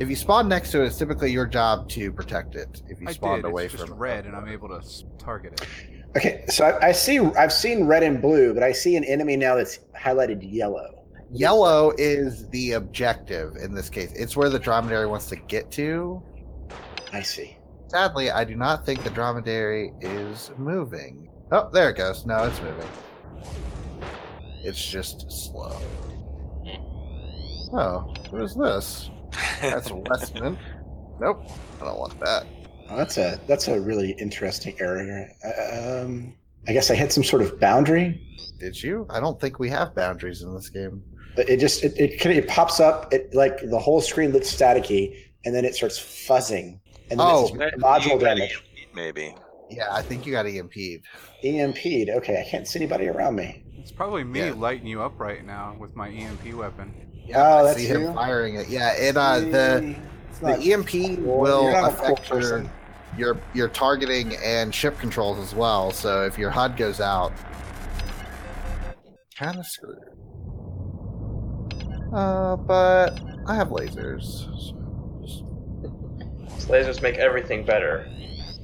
If you spawn next to it, it's typically your job to protect it. If you spawn away It's just from red, it. and I'm able to target it. Okay, so I, I see. I've seen red and blue, but I see an enemy now that's highlighted yellow. Yellow is the objective in this case. It's where the dromedary wants to get to. I see. Sadly, I do not think the dromedary is moving. Oh, there it goes. No, it's moving. It's just slow. Oh, what is this? That's Westman. Nope, I don't want that. Oh, that's a that's a really interesting area. Um, I guess I hit some sort of boundary. Did you? I don't think we have boundaries in this game. But it just it it, it pops up. It like the whole screen looks staticky, and then it starts fuzzing, and then Oh. it's just module damage. Maybe. Yeah, I think you got EMP'd. EMP'd. Okay, I can't see anybody around me. It's probably me Yeah. lighting you up right now with my EMP weapon. Yeah, Oh, I see him you? firing it. Yeah, it uh the the EMP Well, will you're not a cool affect your, your your targeting and ship controls as well. So if your HUD goes out, kind of screwed. Uh, but I have lasers. So just, lasers make everything better.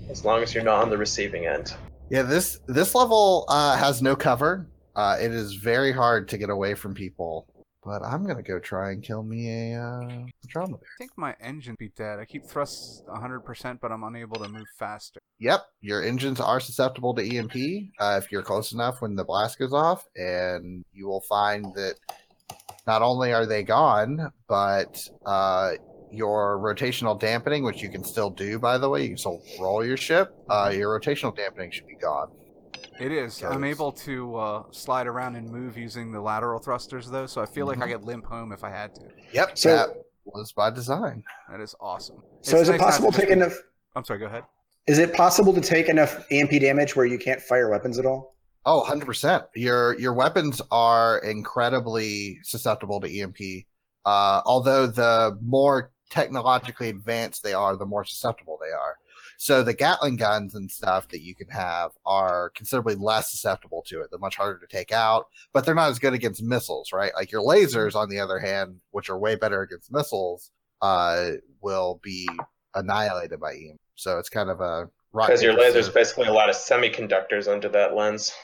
As long as you're not on the receiving end. yeah, this this level uh, has no cover. Uh, it is very hard to get away from people. But I'm gonna go try and kill me a uh, dromedary. I think my engine beat that. I keep thrusts 100%, but I'm unable to move faster. Yep, your engines are susceptible to EMP uh, if you're close enough when the blast goes off, and you will find that not only are they gone, but uh, your rotational dampening, which you can still do, by the way, you can still roll your ship. Uh, your rotational dampening should be gone. It is. I'm able to uh, slide around and move using the lateral thrusters, though, so I feel like I Mhm. could limp home if I had to. Yep, So- that was by design. That is awesome. So It's is it nice not possible to just take be- enough? I'm sorry, go ahead. Is it possible to take enough EMP damage where you can't fire weapons at all? Oh, 100%. Your your weapons are incredibly susceptible to EMP. Uh, although the more technologically advanced they are, the more susceptible they are. So the Gatling guns and stuff that you can have are considerably less susceptible to it. They're much harder to take out, but they're not as good against missiles, right? Like your lasers, on the other hand, which are way better against missiles, uh, will be annihilated by EM. So it's kind of a rock, Because your paper, laser's basically a lot of semiconductors under that lens.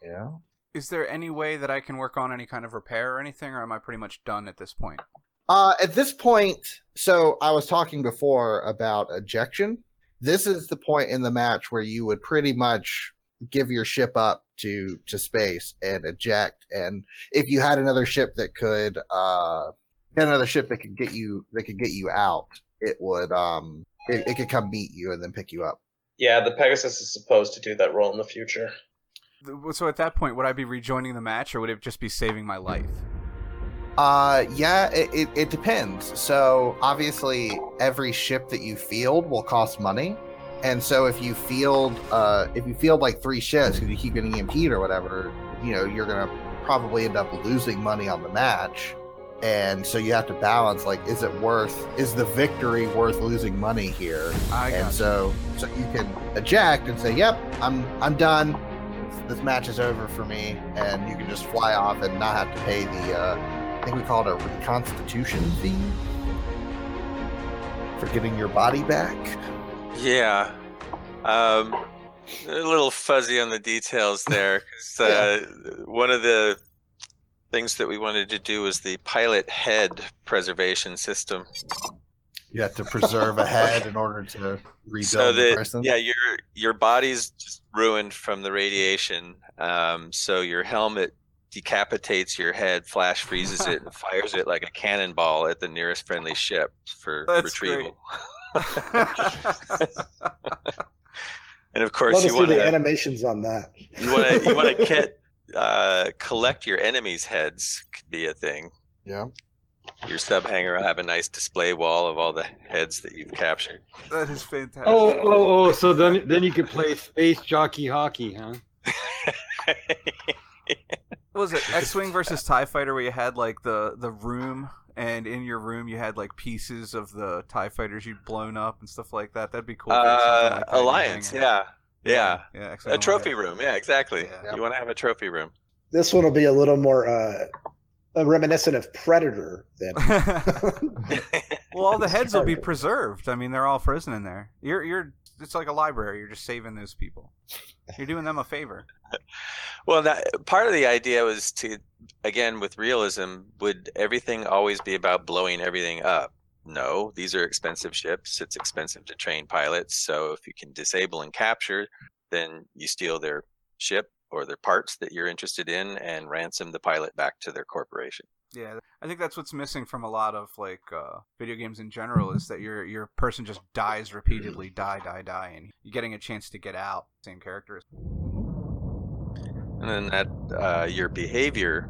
Yeah. Is there any way that I can work on any kind of repair or anything, or am I pretty much done at this point? Uh, at this point, so I was talking before about ejection. This is the point in the match where you would pretty much give your ship up to to space and eject. And if you had another ship that could, uh, had another ship that could get you that could get you out, it would um, it, it could come meet you and then pick you up. Yeah, the Pegasus is supposed to do that role in the future. So at that point, would I be rejoining the match, or would it just be saving my life? Uh, yeah, it, it, it depends. So obviously, every ship that you field will cost money, and so if you field, uh, if you field like three ships because you keep getting EMP'd or whatever, you know, you're gonna probably end up losing money on the match, and so you have to balance like, is it worth? Is the victory worth losing money here? I and so, so you can eject and say, "Yep, I'm I'm done. This match is over for me," and you can just fly off and not have to pay the. Uh, think we call it a reconstitution fee for getting your body back. Yeah. Um, a little fuzzy on the details there because uh, one of the things that we wanted to do was the pilot head preservation system. You have to preserve a head in order to rebuild so the that person. yeah, your your body's just ruined from the radiation. Um, so your helmet decapitates your head, flash freezes it, and fires it like a cannonball at the nearest friendly ship for That's retrieval. and of course, Love to you see want the animations on that. you want to you want to get uh, collect your enemies' heads could be a thing. Yeah. Your sub hanger will have a nice display wall of all the heads that you've captured. That is fantastic. Oh, oh, oh! So then, then you could play space jockey hockey, huh? What was it X-wing versus Tie Fighter, where you had like the the room, and in your room you had like pieces of the Tie Fighters you'd blown up and stuff like that. That'd be cool. if there was something uh, like that Alliance, hang in. yeah, yeah. yeah. A X-Wing trophy Alliance. room, yeah, exactly. Yeah. You want to have a trophy room. This one will be a little more uh, uh, reminiscent of Predator than. well, all the heads will be preserved. I mean, they're all frozen in there. You're you're it's like a library. You're just saving those people. You're doing them a favor. Well, that part of the idea was to, again, with realism, would everything always be about blowing everything up? No, these are expensive ships. It's expensive to train pilots. So if you can disable and capture, then you steal their ship or their parts that you're interested in and ransom the pilot back to their corporation. Yeah, I think that's what's missing from a lot of like uh, video games in general is that your your person just dies repeatedly, die, die, die, and you're getting a chance to get out. Same characters. And then that uh, your behavior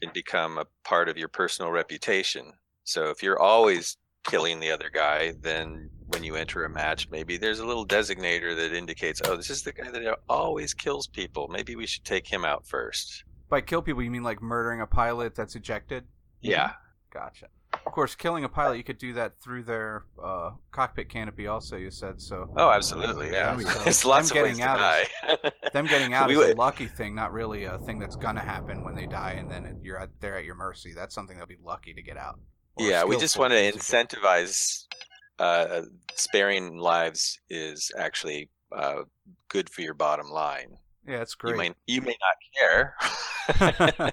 can become a part of your personal reputation. So if you're always killing the other guy, then when you enter a match, maybe there's a little designator that indicates, oh, this is the guy that always kills people. Maybe we should take him out first. By kill people, you mean like murdering a pilot that's ejected? Yeah. Gotcha. Of course, killing a pilot, you could do that through their uh, cockpit canopy. Also, you said so. Oh, absolutely. Yeah. So There's lots them of ways getting to out die. is, them getting out We is a lucky thing, not really a thing that's gonna happen when they die, and then you're at, they're at your mercy. That's something they'll be lucky to get out. Yeah, we just want to incentivize uh, sparing lives is actually uh, good for your bottom line. Yeah, it's You great. may you may not care,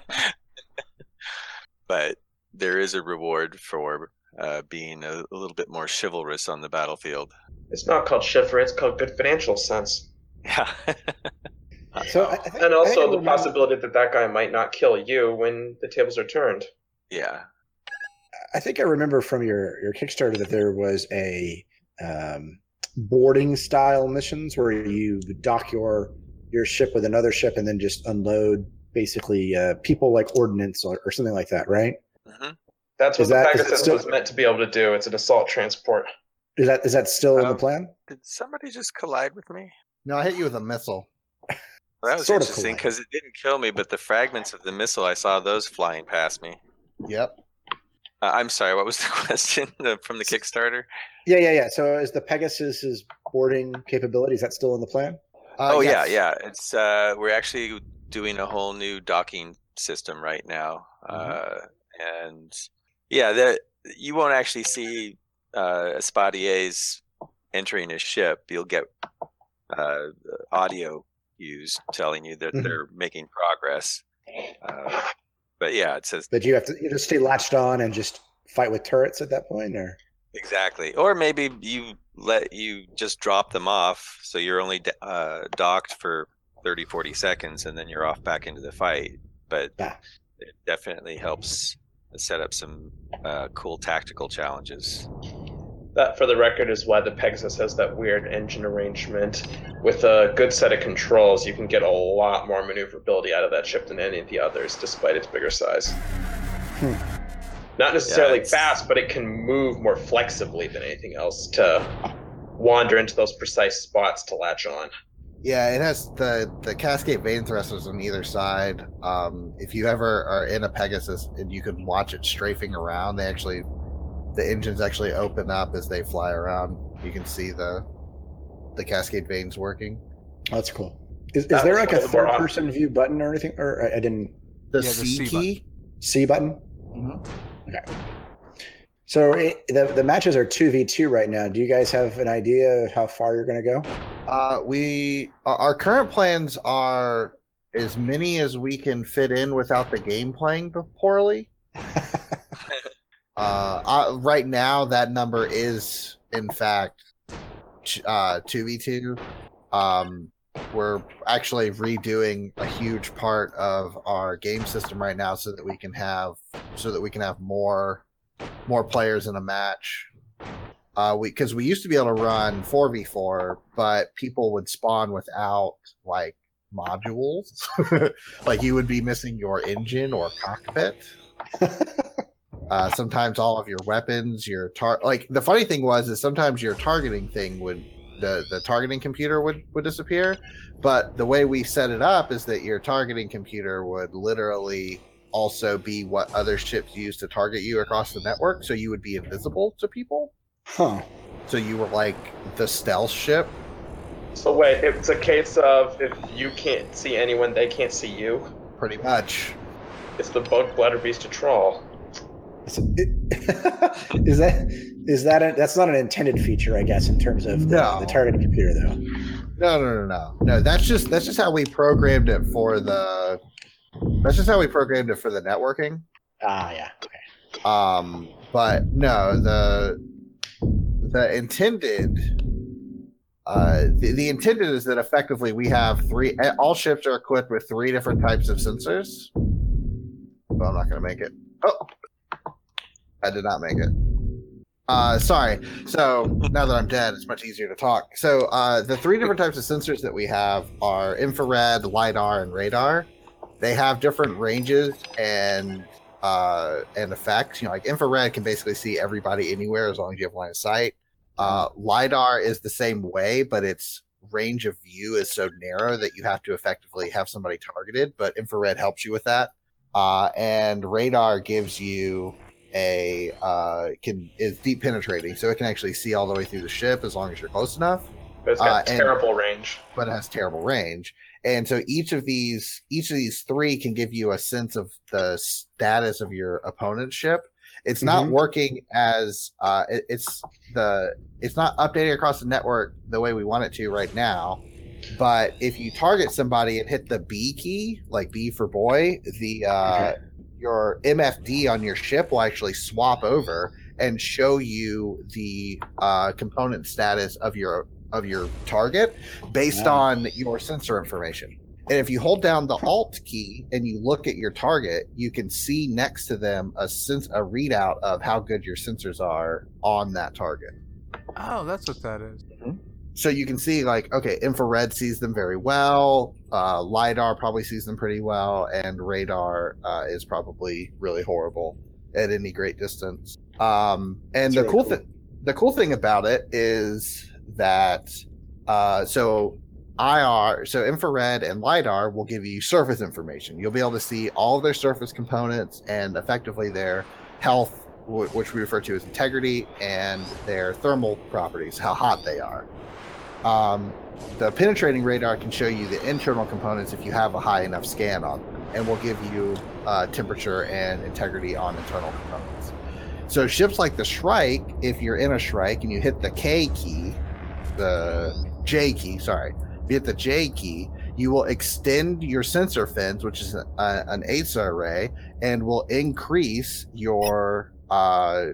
but there is a reward for uh, being a, a little bit more chivalrous on the battlefield. It's not called chivalry, it's called good financial sense. Yeah. So I, I think, And I think I also the remember- possibility that that guy might not kill you when the tables are turned. yeah. I think I remember from your your Kickstarter that there was a um, boarding style missions where you dock your your ship with another ship and then just unload basically uh, people like ordnance or, or something like that, right? hmm That's what Is the that- is Pegasus still- was meant to be able to do. It's an assault transport. Is that is that still in the Um, plan? Did somebody just collide with me? No, I hit you with a missile. Well, that was Sort of interesting because it didn't kill me, but the fragments of the missile I saw those flying past me. Yep. Uh, I'm sorry. What was the question from the Kickstarter? Yeah, yeah, yeah. So is the Pegasus is boarding capability? Is that still in the plan? Uh, oh yes. yeah, yeah. It's uh, we're actually doing a whole new docking system right now, uh, and yeah, that you won't actually see uh, Espadiers entering his ship. You'll get uh, audio used telling you that Mhm. they're making progress. Uh, but yeah, it says But you have to you just stay latched on and just fight with turrets at that point, or Exactly. Or maybe you let you just drop them off so you're only uh, docked for 30, 40 seconds and then you're off back into the fight. But Yeah. it definitely helps set up some uh, cool tactical challenges. That, for the record, is why the Pegasus has that weird engine arrangement. With a good set of controls, you can get a lot more maneuverability out of that ship than any of the others, despite its bigger size. Hmm. Not necessarily it's- fast, but it can move more flexibly than anything else to wander into those precise spots to latch on. Yeah, it has the the Cascade vane thrusters on either side. Um, if you ever are in a Pegasus and you can watch it strafing around, they actually the engines actually open up as they fly around. You can see the the Cascade vanes working. that's cool. Is, is there like a one of the more third op- person view button or anything? Or I, I didn't The Yeah, the C, C key. C button. Mhm. Okay. So it, the the matches are two v two right now. Do you guys have an idea of how far you're going to go? Uh, we our, current plans are as many as we can fit in without the game playing poorly. Uh, uh, right now, that number is in fact uh, 2v2. Um, we're actually redoing a huge part of our game system right now so that we can have so that we can have more more players in a match. Uh, we because we used to be able to run 4v4, but people would spawn without like modules. like you would be missing your engine or cockpit. Uh, sometimes all of your weapons, your tar like the funny thing was is sometimes your targeting thing would the the targeting computer would would disappear, but the way we set it up is that your targeting computer would literally also be what other ships use to target you across the network, so you would be invisible to people. Huh. So you were like the stealth ship. So wait, it's a case of if you can't see anyone, they can't see you. Pretty much. It's the Bugblatter Beast of Traal. Is is that is that a, that's not an intended feature, I guess, in terms of the, No. the targeting computer, though. No, no, no, no, no. That's just that's just how we programmed it for the. That's just how we programmed it for the networking. Ah, yeah. Okay. Um, but no, the the intended. Uh, the, the intended is that effectively we have three. All ships are equipped with three different types of sensors. But I'm not going to make it. Oh, I did not make it. Uh, sorry. So now that I'm dead, it's much easier to talk. So uh, the three different types of sensors that we have are infrared, lidar, and radar. They have different ranges and uh, and effects. You know, like infrared can basically see everybody anywhere as long as you have line of sight. Uh, lidar is the same way, but its range of view is so narrow that you have to effectively have somebody targeted. But infrared helps you with that. Uh, and radar gives you a uh, can is deep penetrating, so it can actually see all the way through the ship as long as you're close enough. But it's got Uh, and- terrible range. But it has terrible range, and so each of these each of these three can give you a sense of the status of your opponent's ship. It's not Mhm. working as uh, it, it's the it's not updating across the network the way we want it to right now. But if you target somebody and hit the B key, like B for boy, the uh, your MFD on your ship will actually swap over and show you the uh, component status of your of your target based Wow. on your sensor information. And if you hold down the Alt key and you look at your target, you can see next to them a sense a readout of how good your sensors are on that target. Oh, that's what that is. So you can see like okay, infrared sees them very well, uh, lidar probably sees them pretty well, and radar uh, is probably really horrible at any great distance. Um, and That's the really cool cool. thing, the cool thing about it is that uh, so IR, so infrared and lidar will give you surface information. You'll be able to see all of their surface components and effectively their health, which we refer to as integrity, and their thermal properties, how hot they are. Um, the penetrating radar can show you the internal components if you have a high enough scan on them, and will give you uh, temperature and integrity on internal components. So ships like the Shrike, if you're in a Shrike and you hit the K key, the J key, sorry, if you hit the J key, you will extend your sensor fins, which is a, an AESA array, and will increase your uh,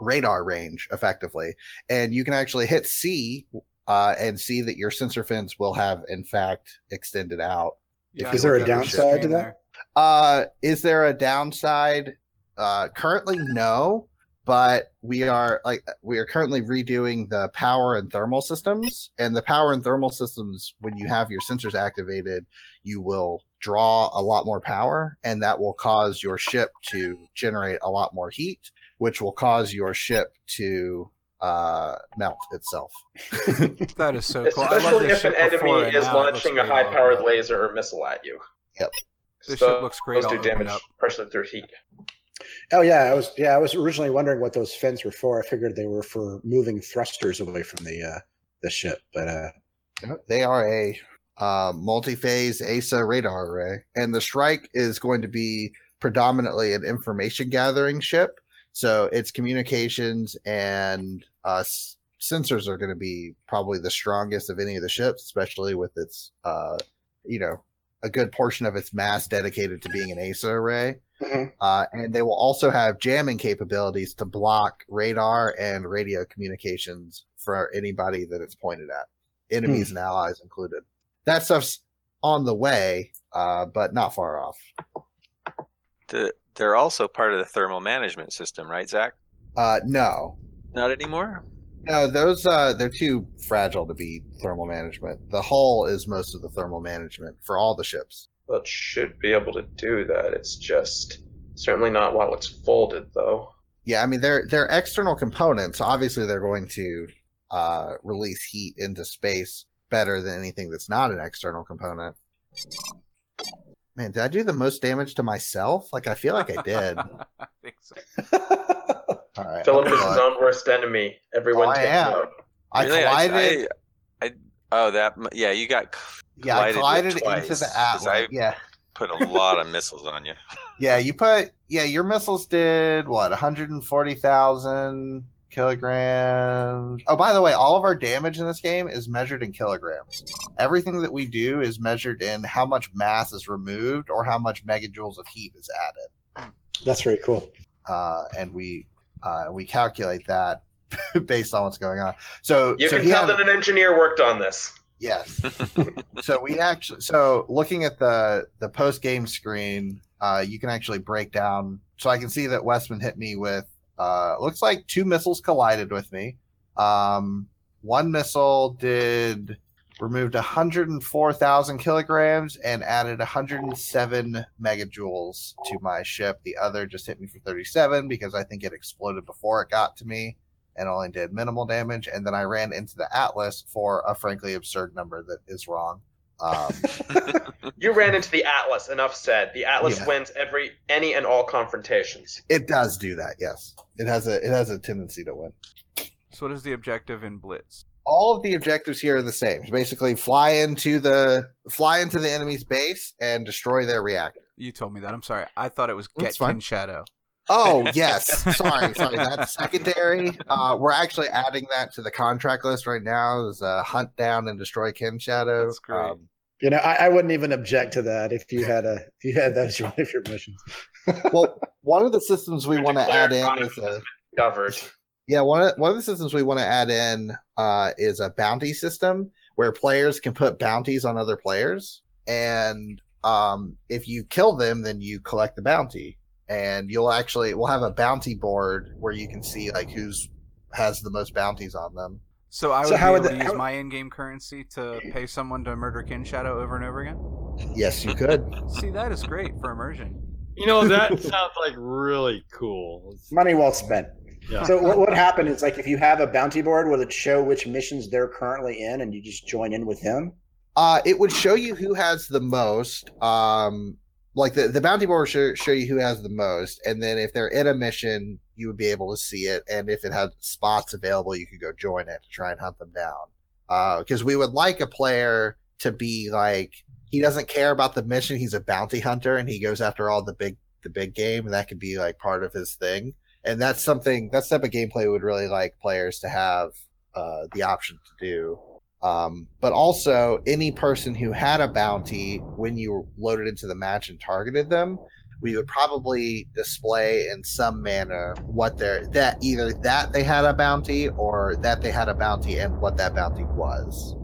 radar range effectively. And you can actually hit C uh, and see that your sensor fins will have, in fact, extended out. Yeah, Is there a looked at the downside to screen that? there. Uh, is there a downside? Uh, currently, no. But we are like we are currently redoing the power and thermal systems, and the power and thermal systems. When you have your sensors activated, you will draw a lot more power, and that will cause your ship to generate a lot more heat, which will cause your ship to uh, melt itself. That is so cool. I love Especially this if an enemy is now it looks launching a high-powered opened laser or missile at you. Yep. This So ship looks great Those do damage up. partially through heat. Oh yeah, I was yeah I was originally wondering what those fins were for. I figured they were for moving thrusters away from the uh, the ship, but uh, They are a uh, multi-phase AESA radar array, and the Shrike is going to be predominantly an information gathering ship. So its communications and uh, s- sensors are going to be probably the strongest of any of the ships, especially with its, uh, you know, a good portion of its mass dedicated to being an AESA array. Mhm. Uh, and they will also have jamming capabilities to block radar and radio communications for anybody that it's pointed at, enemies and allies included. That stuff's on the way, uh, but not far off. The, they're also part of the thermal management system, right, Zach? Uh, no, Not anymore. no, those uh, they're too fragile to be thermal management. The hull is most of the thermal management for all the ships. Well, it should be able to do that. It's just certainly not while it's folded, though. Yeah, I mean they're they're external components. Obviously, they're going to uh, release heat into space better than anything that's not an external component. Man, did I do the most damage to myself? Like I feel like I did. I think so. All right, Philip is his own worst enemy. Everyone Oh, I am. note. I Really? collided. I, I, oh, that. Yeah, you got c- yeah, I collided collided with into twice, the 'cause Atlas. I- Yeah, put a lot of missiles on you. yeah. You put yeah. Your missiles did what? One hundred and forty thousand kilograms. Oh, by the way, all of our damage in this game is measured in kilograms. Everything that we do is measured in how much mass is removed or how much megajoules of heat is added. that's very cool. uh, and we uh, we calculate that based on what's going on. So You so can he tell had- that an engineer worked on this. yes. so we actually so looking at the the post game screen, uh, you can actually break down. So I can see that Westman hit me with uh, looks like two missiles collided with me. Um, one missile did removed 104,000 kilograms and added 107 megajoules to my ship. The other just hit me for 37 because I think it exploded before it got to me and only did minimal damage. And then I ran into the Atlas for a frankly absurd number that is wrong. Um, You ran into the Atlas. Enough said. The Atlas Yeah. wins every any and all confrontations. it does do that, yes. It has a it has a tendency to win. So what is the objective in Blitz? All of the objectives here are the same. Basically, fly into the fly into the enemy's base and destroy their reactor. You told me that. I'm sorry. I thought it was Get That's fine. Kin Shadow. Oh yes, sorry, sorry. That's secondary. Uh, we're actually adding that to the contract list right now. Is uh, hunt down and destroy Kin Shadow. That's great. Um, You know, I, I wouldn't even object to that if you had a if you had that as one of your missions. well, one of the systems we want to add in is a has Covered. Yeah, one of one of the systems we want to add in uh, is a bounty system where players can put bounties on other players, and um, if you kill them, then you collect the bounty, and you'll actually we'll have a bounty board where you can see like who's has the most bounties on them. So I would So how would the- use how- my in-game currency to pay someone to murder Kin Shadow over and over again. Yes, you could. See, that is great for immersion. You know that sounds like really cool. Money well spent. Yeah. So what would happen is like if you have a bounty board, will it show which missions they're currently in, and you just join in with them? Uh, it would show you who has the most. Um, like the, the bounty board show, show you who has the most, and then if they're in a mission, you would be able to see it. And if it had spots available, you could go join it to try and hunt them down. because we would like a player to be like he doesn't care about the mission. He's a bounty hunter and he goes after all the big the big game, and that could be like part of his thing. And that's something that's type of gameplay would really like players to have uh, the option to do. Um, but also, any person who had a bounty when you loaded into the match and targeted them, we would probably display in some manner what their that either that they had a bounty or that they had a bounty and what that bounty was.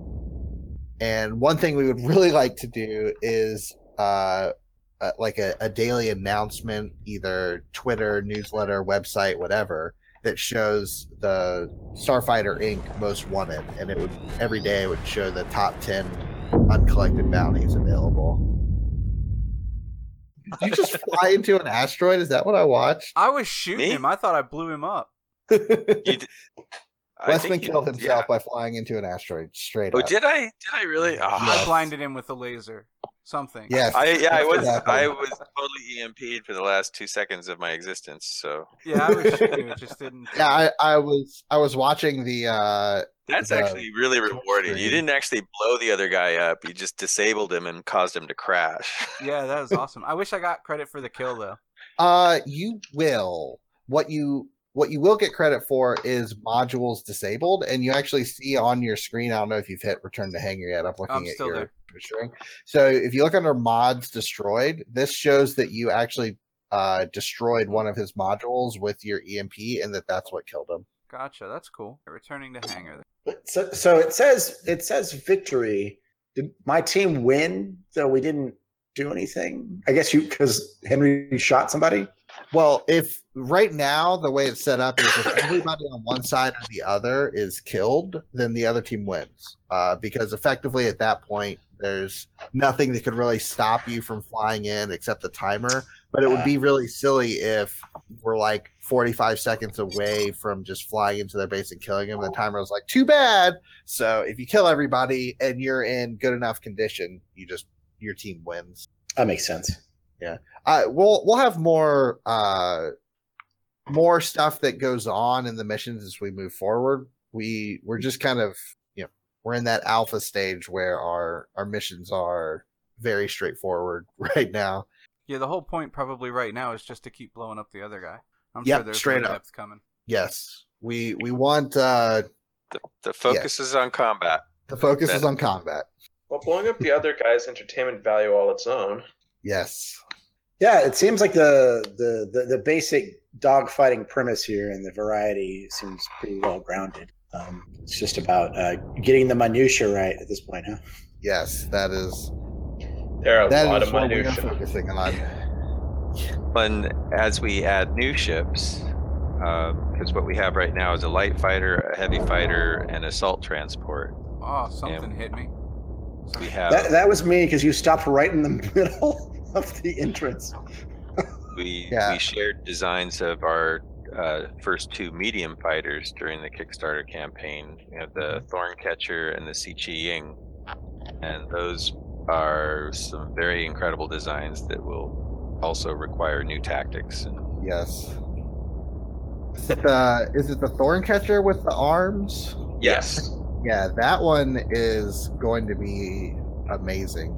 And one thing we would really like to do is uh, uh, like a, a daily announcement, either Twitter, newsletter, website, whatever, that shows the Starfighter Inc. most wanted, and it would every day it would show the top ten uncollected bounties available. Did you just fly into an asteroid? Is that what I watched? I was shooting Me? him. I thought I blew him up. You Westman think you- killed himself yeah. by flying into an asteroid straight up. Oh, up. did I? Did I really? Oh, I blinded him with a laser. Something. Yes. I yeah, I was happened. I was totally EMP'd for the last two seconds of my existence. So Yeah, I was shooting. Just didn't. Yeah, I, I was I was watching the uh that's The- actually really rewarding. You didn't actually blow the other guy up. You just disabled him and caused him to crash. Yeah, that was awesome. I wish I got credit for the kill though. Uh, you will. What you what you will get credit for is modules disabled, and you actually see on your screen. I don't know if you've hit return to hangar yet. I'm looking I'm at still your there. Screen. So if you look under mods destroyed, this shows that you actually uh destroyed one of his modules with your EMP, and that that's what killed him. Gotcha. That's cool. Returning to hangar. So, so it says it says victory. Did my team win? So we didn't do anything. I guess you because Henry shot somebody. Well, if right now the way it's set up is if everybody on one side or the other is killed, then the other team wins. Uh, because effectively at that point, there's nothing that could really stop you from flying in except the timer. But it would be really silly if we're like 45 seconds away from just flying into their base and killing them. The timer was like, too bad. So if you kill everybody and you're in good enough condition, you just your team wins. That makes sense. Yeah. Uh, we'll we'll have more uh, more stuff that goes on in the missions as we move forward. We we're just kind of we're in that alpha stage where our our missions are very straightforward right now. Yeah, the whole point probably right now is just to keep blowing up the other guy. I'm Yep, sure there's straight up. depth coming. Yes, we we want uh, The, the focus is on combat. the focus is on combat. Well, blowing up the other guy's entertainment value all its own. Yes, Yeah, it seems like the the the, the basic dogfighting premise here and the variety seems pretty well grounded. Um, it's just about uh, getting the minutia right at this point, huh? yes, that is There are a that lot of what we are minutia. focusing on. And as we add new ships, because what we have right now is a light fighter, a heavy fighter, and assault transport. Oh, something hit me. We have That that was me because you stopped right in the middle of the entrance. we Yeah. we shared designs of our uh, first two medium fighters during the Kickstarter campaign. We have the Thorncatcher and the Si Chi Ying, and those are some very incredible designs that will also require new tactics. Yes. Is it the is it the thorn catcher with the arms? yes, Yeah, that one is going to be amazing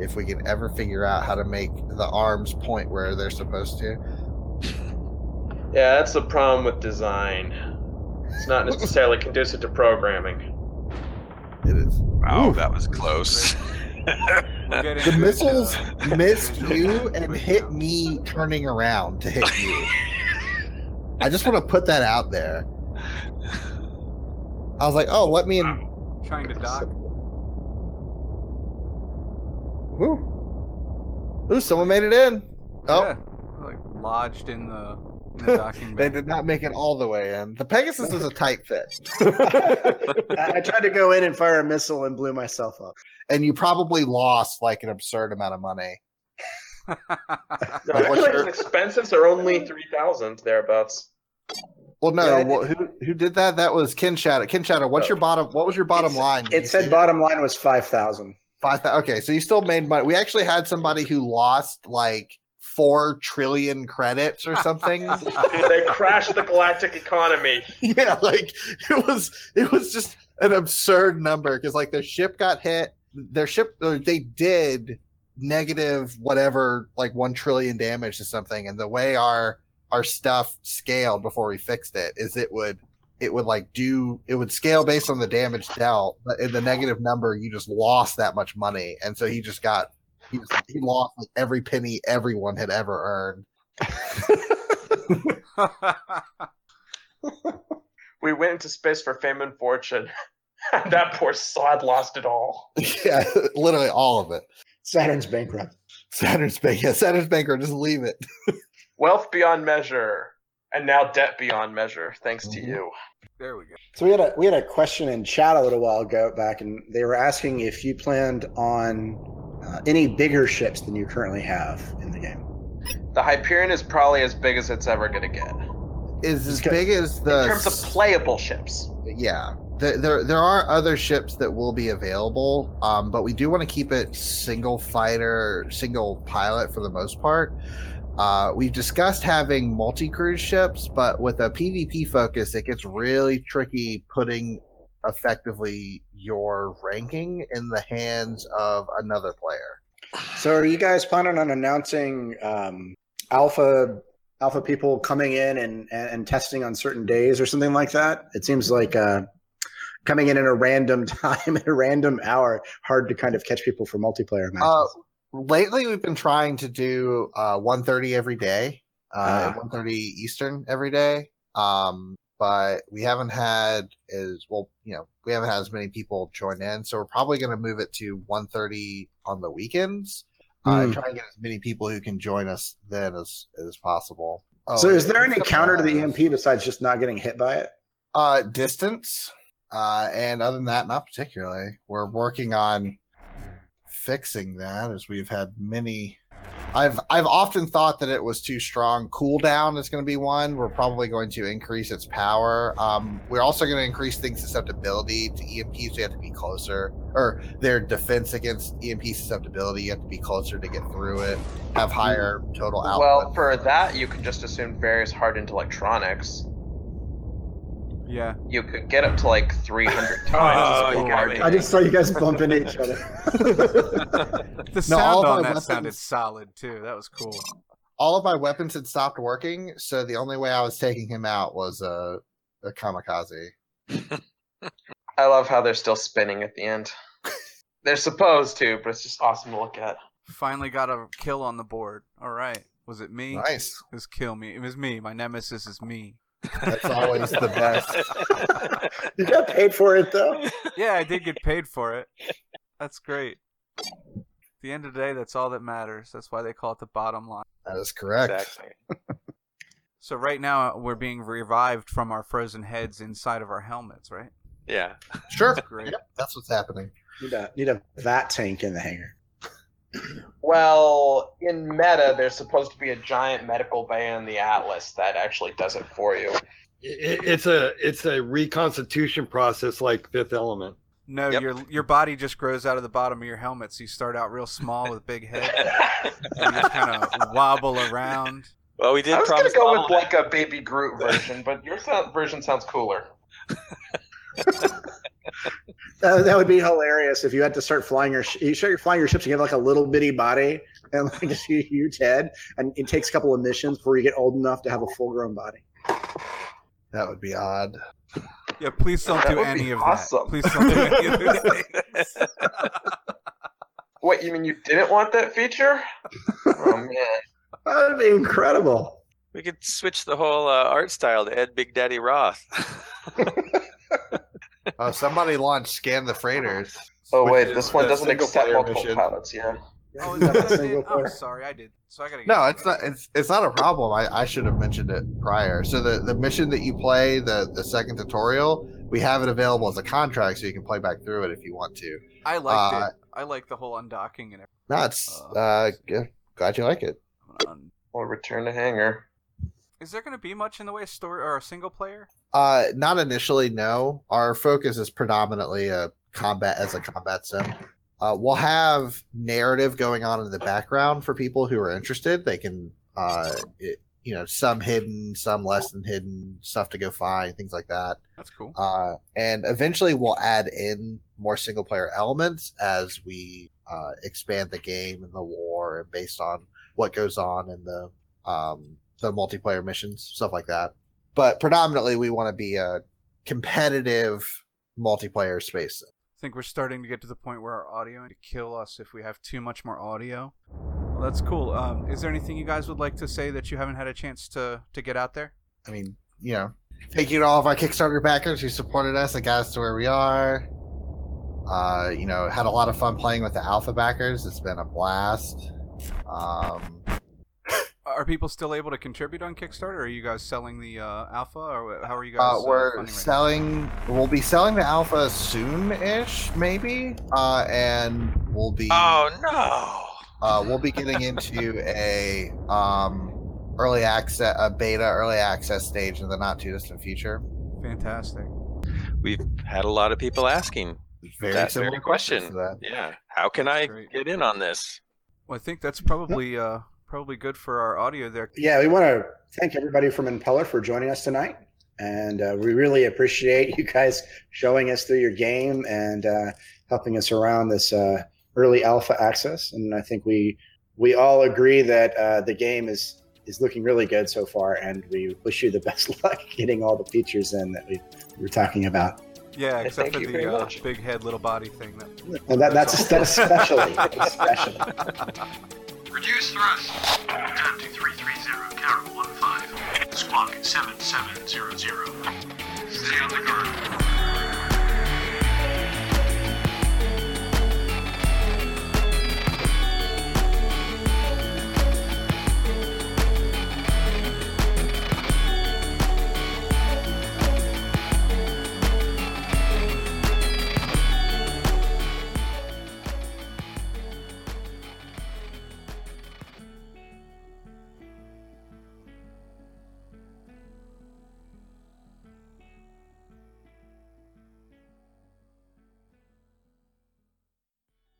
if we can ever figure out how to make the arms point where they're supposed to. Yeah, that's the problem with design. It's not necessarily conducive to programming. It is. wow, Ooh. that was close. We'll The into it, missiles uh, missed you and hit me turning around to hit you. I just want to put that out there. I was like, oh, let me in. Trying to dock. Woo. Ooh, someone made it in. Oh, Yeah, like lodged in the, in the they did not make it all the way in. The Pegasus is a tight fit. I, I tried to go in and fire a missile and blew myself up. and you probably lost like an absurd amount of money. No, Like, actually, your- expenses are only three thousand thereabouts. Well, no, Yeah, well, who who did that? That was Ken Shadow. Ken Shadow, what's your bottom? What was your bottom It's- line? It said see bottom line was five thousand. five. thou- Okay, so you still made money. We actually had somebody who lost like four trillion credits or something. they crashed the galactic economy. yeah, like it was it was just an absurd number because like their ship got hit. Their ship or they did negative whatever like one trillion damage to something, and the way our our stuff scaled before we fixed it is it would it would like do it would scale based on the damage dealt, but in the negative number you just lost that much money, and so he just got he, was, he lost like every penny everyone had ever earned. We went into space for fame and fortune. And that poor sod lost it all. yeah, literally all of it. Saturn's bankrupt. Saturn's bank. Yeah, Saturn's bankrupt. Just leave it. Wealth beyond measure, and now debt beyond measure, thanks to Mhm. you. there we go. So we had a we had a question in chat a little while ago back, and they were asking if you planned on uh, any bigger ships than you currently have in the game. The Hyperion is probably as big as it's ever going to get. Is as big as the In terms of playable ships. yeah. There, there, there are other ships that will be available, um, but we do want to keep it single fighter, single pilot for the most part. Uh, we've discussed having multi cruise ships, but with a PvP focus, it gets really tricky putting effectively your ranking in the hands of another player. So are you guys planning on announcing um, alpha alpha people coming in and, and, testing on certain days or something like that? It seems like uh, coming in at a random time at a random hour hard to kind of catch people for multiplayer matches. Uh, lately, we've been trying to do uh, 1.30 every day, uh, Ah. 1.30 Eastern every day. Um, but we haven't had as well, you know, we haven't had as many people join in, so we're probably going to move it to 1.30 on the weekends. Uh, Hmm. try and get as many people who can join us then as as possible. Oh, so is there any counter to the uh, EMP besides just not getting hit by it? Uh, distance. Uh, and other than that, not particularly. We're working on fixing that as we've had many. I've I've often thought that it was too strong. Cooldown is going to be one. We're probably going to increase its power. Um, we're also going to increase things susceptibility to EMPs. You have to be closer, or their defense against EMP susceptibility. You have to be closer to get through it. Have higher total output. Well, for that, you can just assume various hardened electronics. Yeah. You could get up to like 300 times. Oh, as you got I just saw you guys bump into each other. The No, sound all on that weapons- sounded solid too. That was cool. all of my weapons had stopped working, so the only way I was taking him out was a, a kamikaze. I love how they're still spinning at the end. they're supposed to, but it's just awesome to look at. Finally got a kill on the board. All right. Was it me? Nice. It was kill me. It was me. My nemesis is me. That's always the best. you got paid for it though. Yeah, I did get paid for it. That's great. At the end of the day, that's all that matters. That's why they call it the bottom line. That is correct. Exactly. So right now uh, we're being revived from our frozen heads inside of our helmets, right? Yeah. Sure. That's great. Yep, that's what's happening. Need a need a vat tank in the hangar. Well, in meta, there's supposed to be a giant medical bay in the Atlas that actually does it for you. It, it's a it's a reconstitution process like Fifth Element. No, Yep. your your body just grows out of the bottom of your helmet, so you start out real small with a big head, and you just kind of wobble around. Well, we did I was gonna promise go with like a baby Groot version, but your version sounds cooler. That, that would be hilarious if you had to start flying your sh- you start flying your ships. You have like a little bitty body and like a huge head, and it takes a couple of missions before you get old enough to have a full grown body. That would be odd. Yeah, please don't That do any of awesome. that. Please don't do any of those things. What you mean you didn't want that feature? Oh man. That would be incredible. We could switch the whole uh, art style to Ed Big Daddy Roth. Oh, somebody launched Scan the Freighters. Oh wait, is this one doesn't single accept multiple mission. pilots. Yeah. Oh, is that what I Single did? Oh, sorry, I did. So I gotta. Get No, it's not. It's it's not a problem. I, I should have mentioned it prior. So the the mission that you play, the the second tutorial, we have it available as a contract, so you can play back through it if you want to. I liked uh, it. I like the whole undocking and No, it's Uh, uh, good. glad you like it. everything. Or return to hangar. Is there going to be much in the way of story or a single player? Uh, not initially. No, our focus is predominantly a combat as a combat sim. Uh, we'll have narrative going on in the background for people who are interested. They can uh, it, you know, some hidden, some less than hidden, stuff to go find, things like that. That's cool. Uh, and eventually we'll add in more single player elements as we uh, expand the game and the lore and based on what goes on in the um, the multiplayer missions, stuff like that. But predominantly, we want to be a competitive multiplayer space. I think we're starting to get to the point where our audio to kill us if we have too much more audio. Well, that's cool. Um, is there anything you guys would like to say that you haven't had a chance to to get out there? I mean, you know, thank you to all of our Kickstarter backers who supported us and got us to where we are. Uh, you know, had a lot of fun playing with the alpha backers. It's been a blast. Um, Are people still able to contribute on Kickstarter? Or are you guys selling the uh, alpha, or how are you guys? uh, uh, we're funding right now? selling. We'll be selling the alpha soon-ish, maybe. Uh, and we'll be. Oh no! Uh, we'll be getting into a um, early access, a beta early access stage in the not too distant future. Fantastic. We've had a lot of people asking Very that similar very question. to that. Yeah, how can I great. get in on this? Well, I think that's probably uh, probably good for our audio there. Yeah, we want to thank everybody from Impeller for joining us tonight. And uh, we really appreciate you guys showing us through your game and uh, helping us around this uh, early alpha access. And I think we we all agree that uh, the game is is looking really good so far. And we wish you the best luck getting all the features in that we were talking about. Yeah, except thank for the uh, big head, little body thing. That, And that, that's that's especially especially. Reduce thrust. Turn to 330, Carol 15. Squawk 7700. Stay on the guard.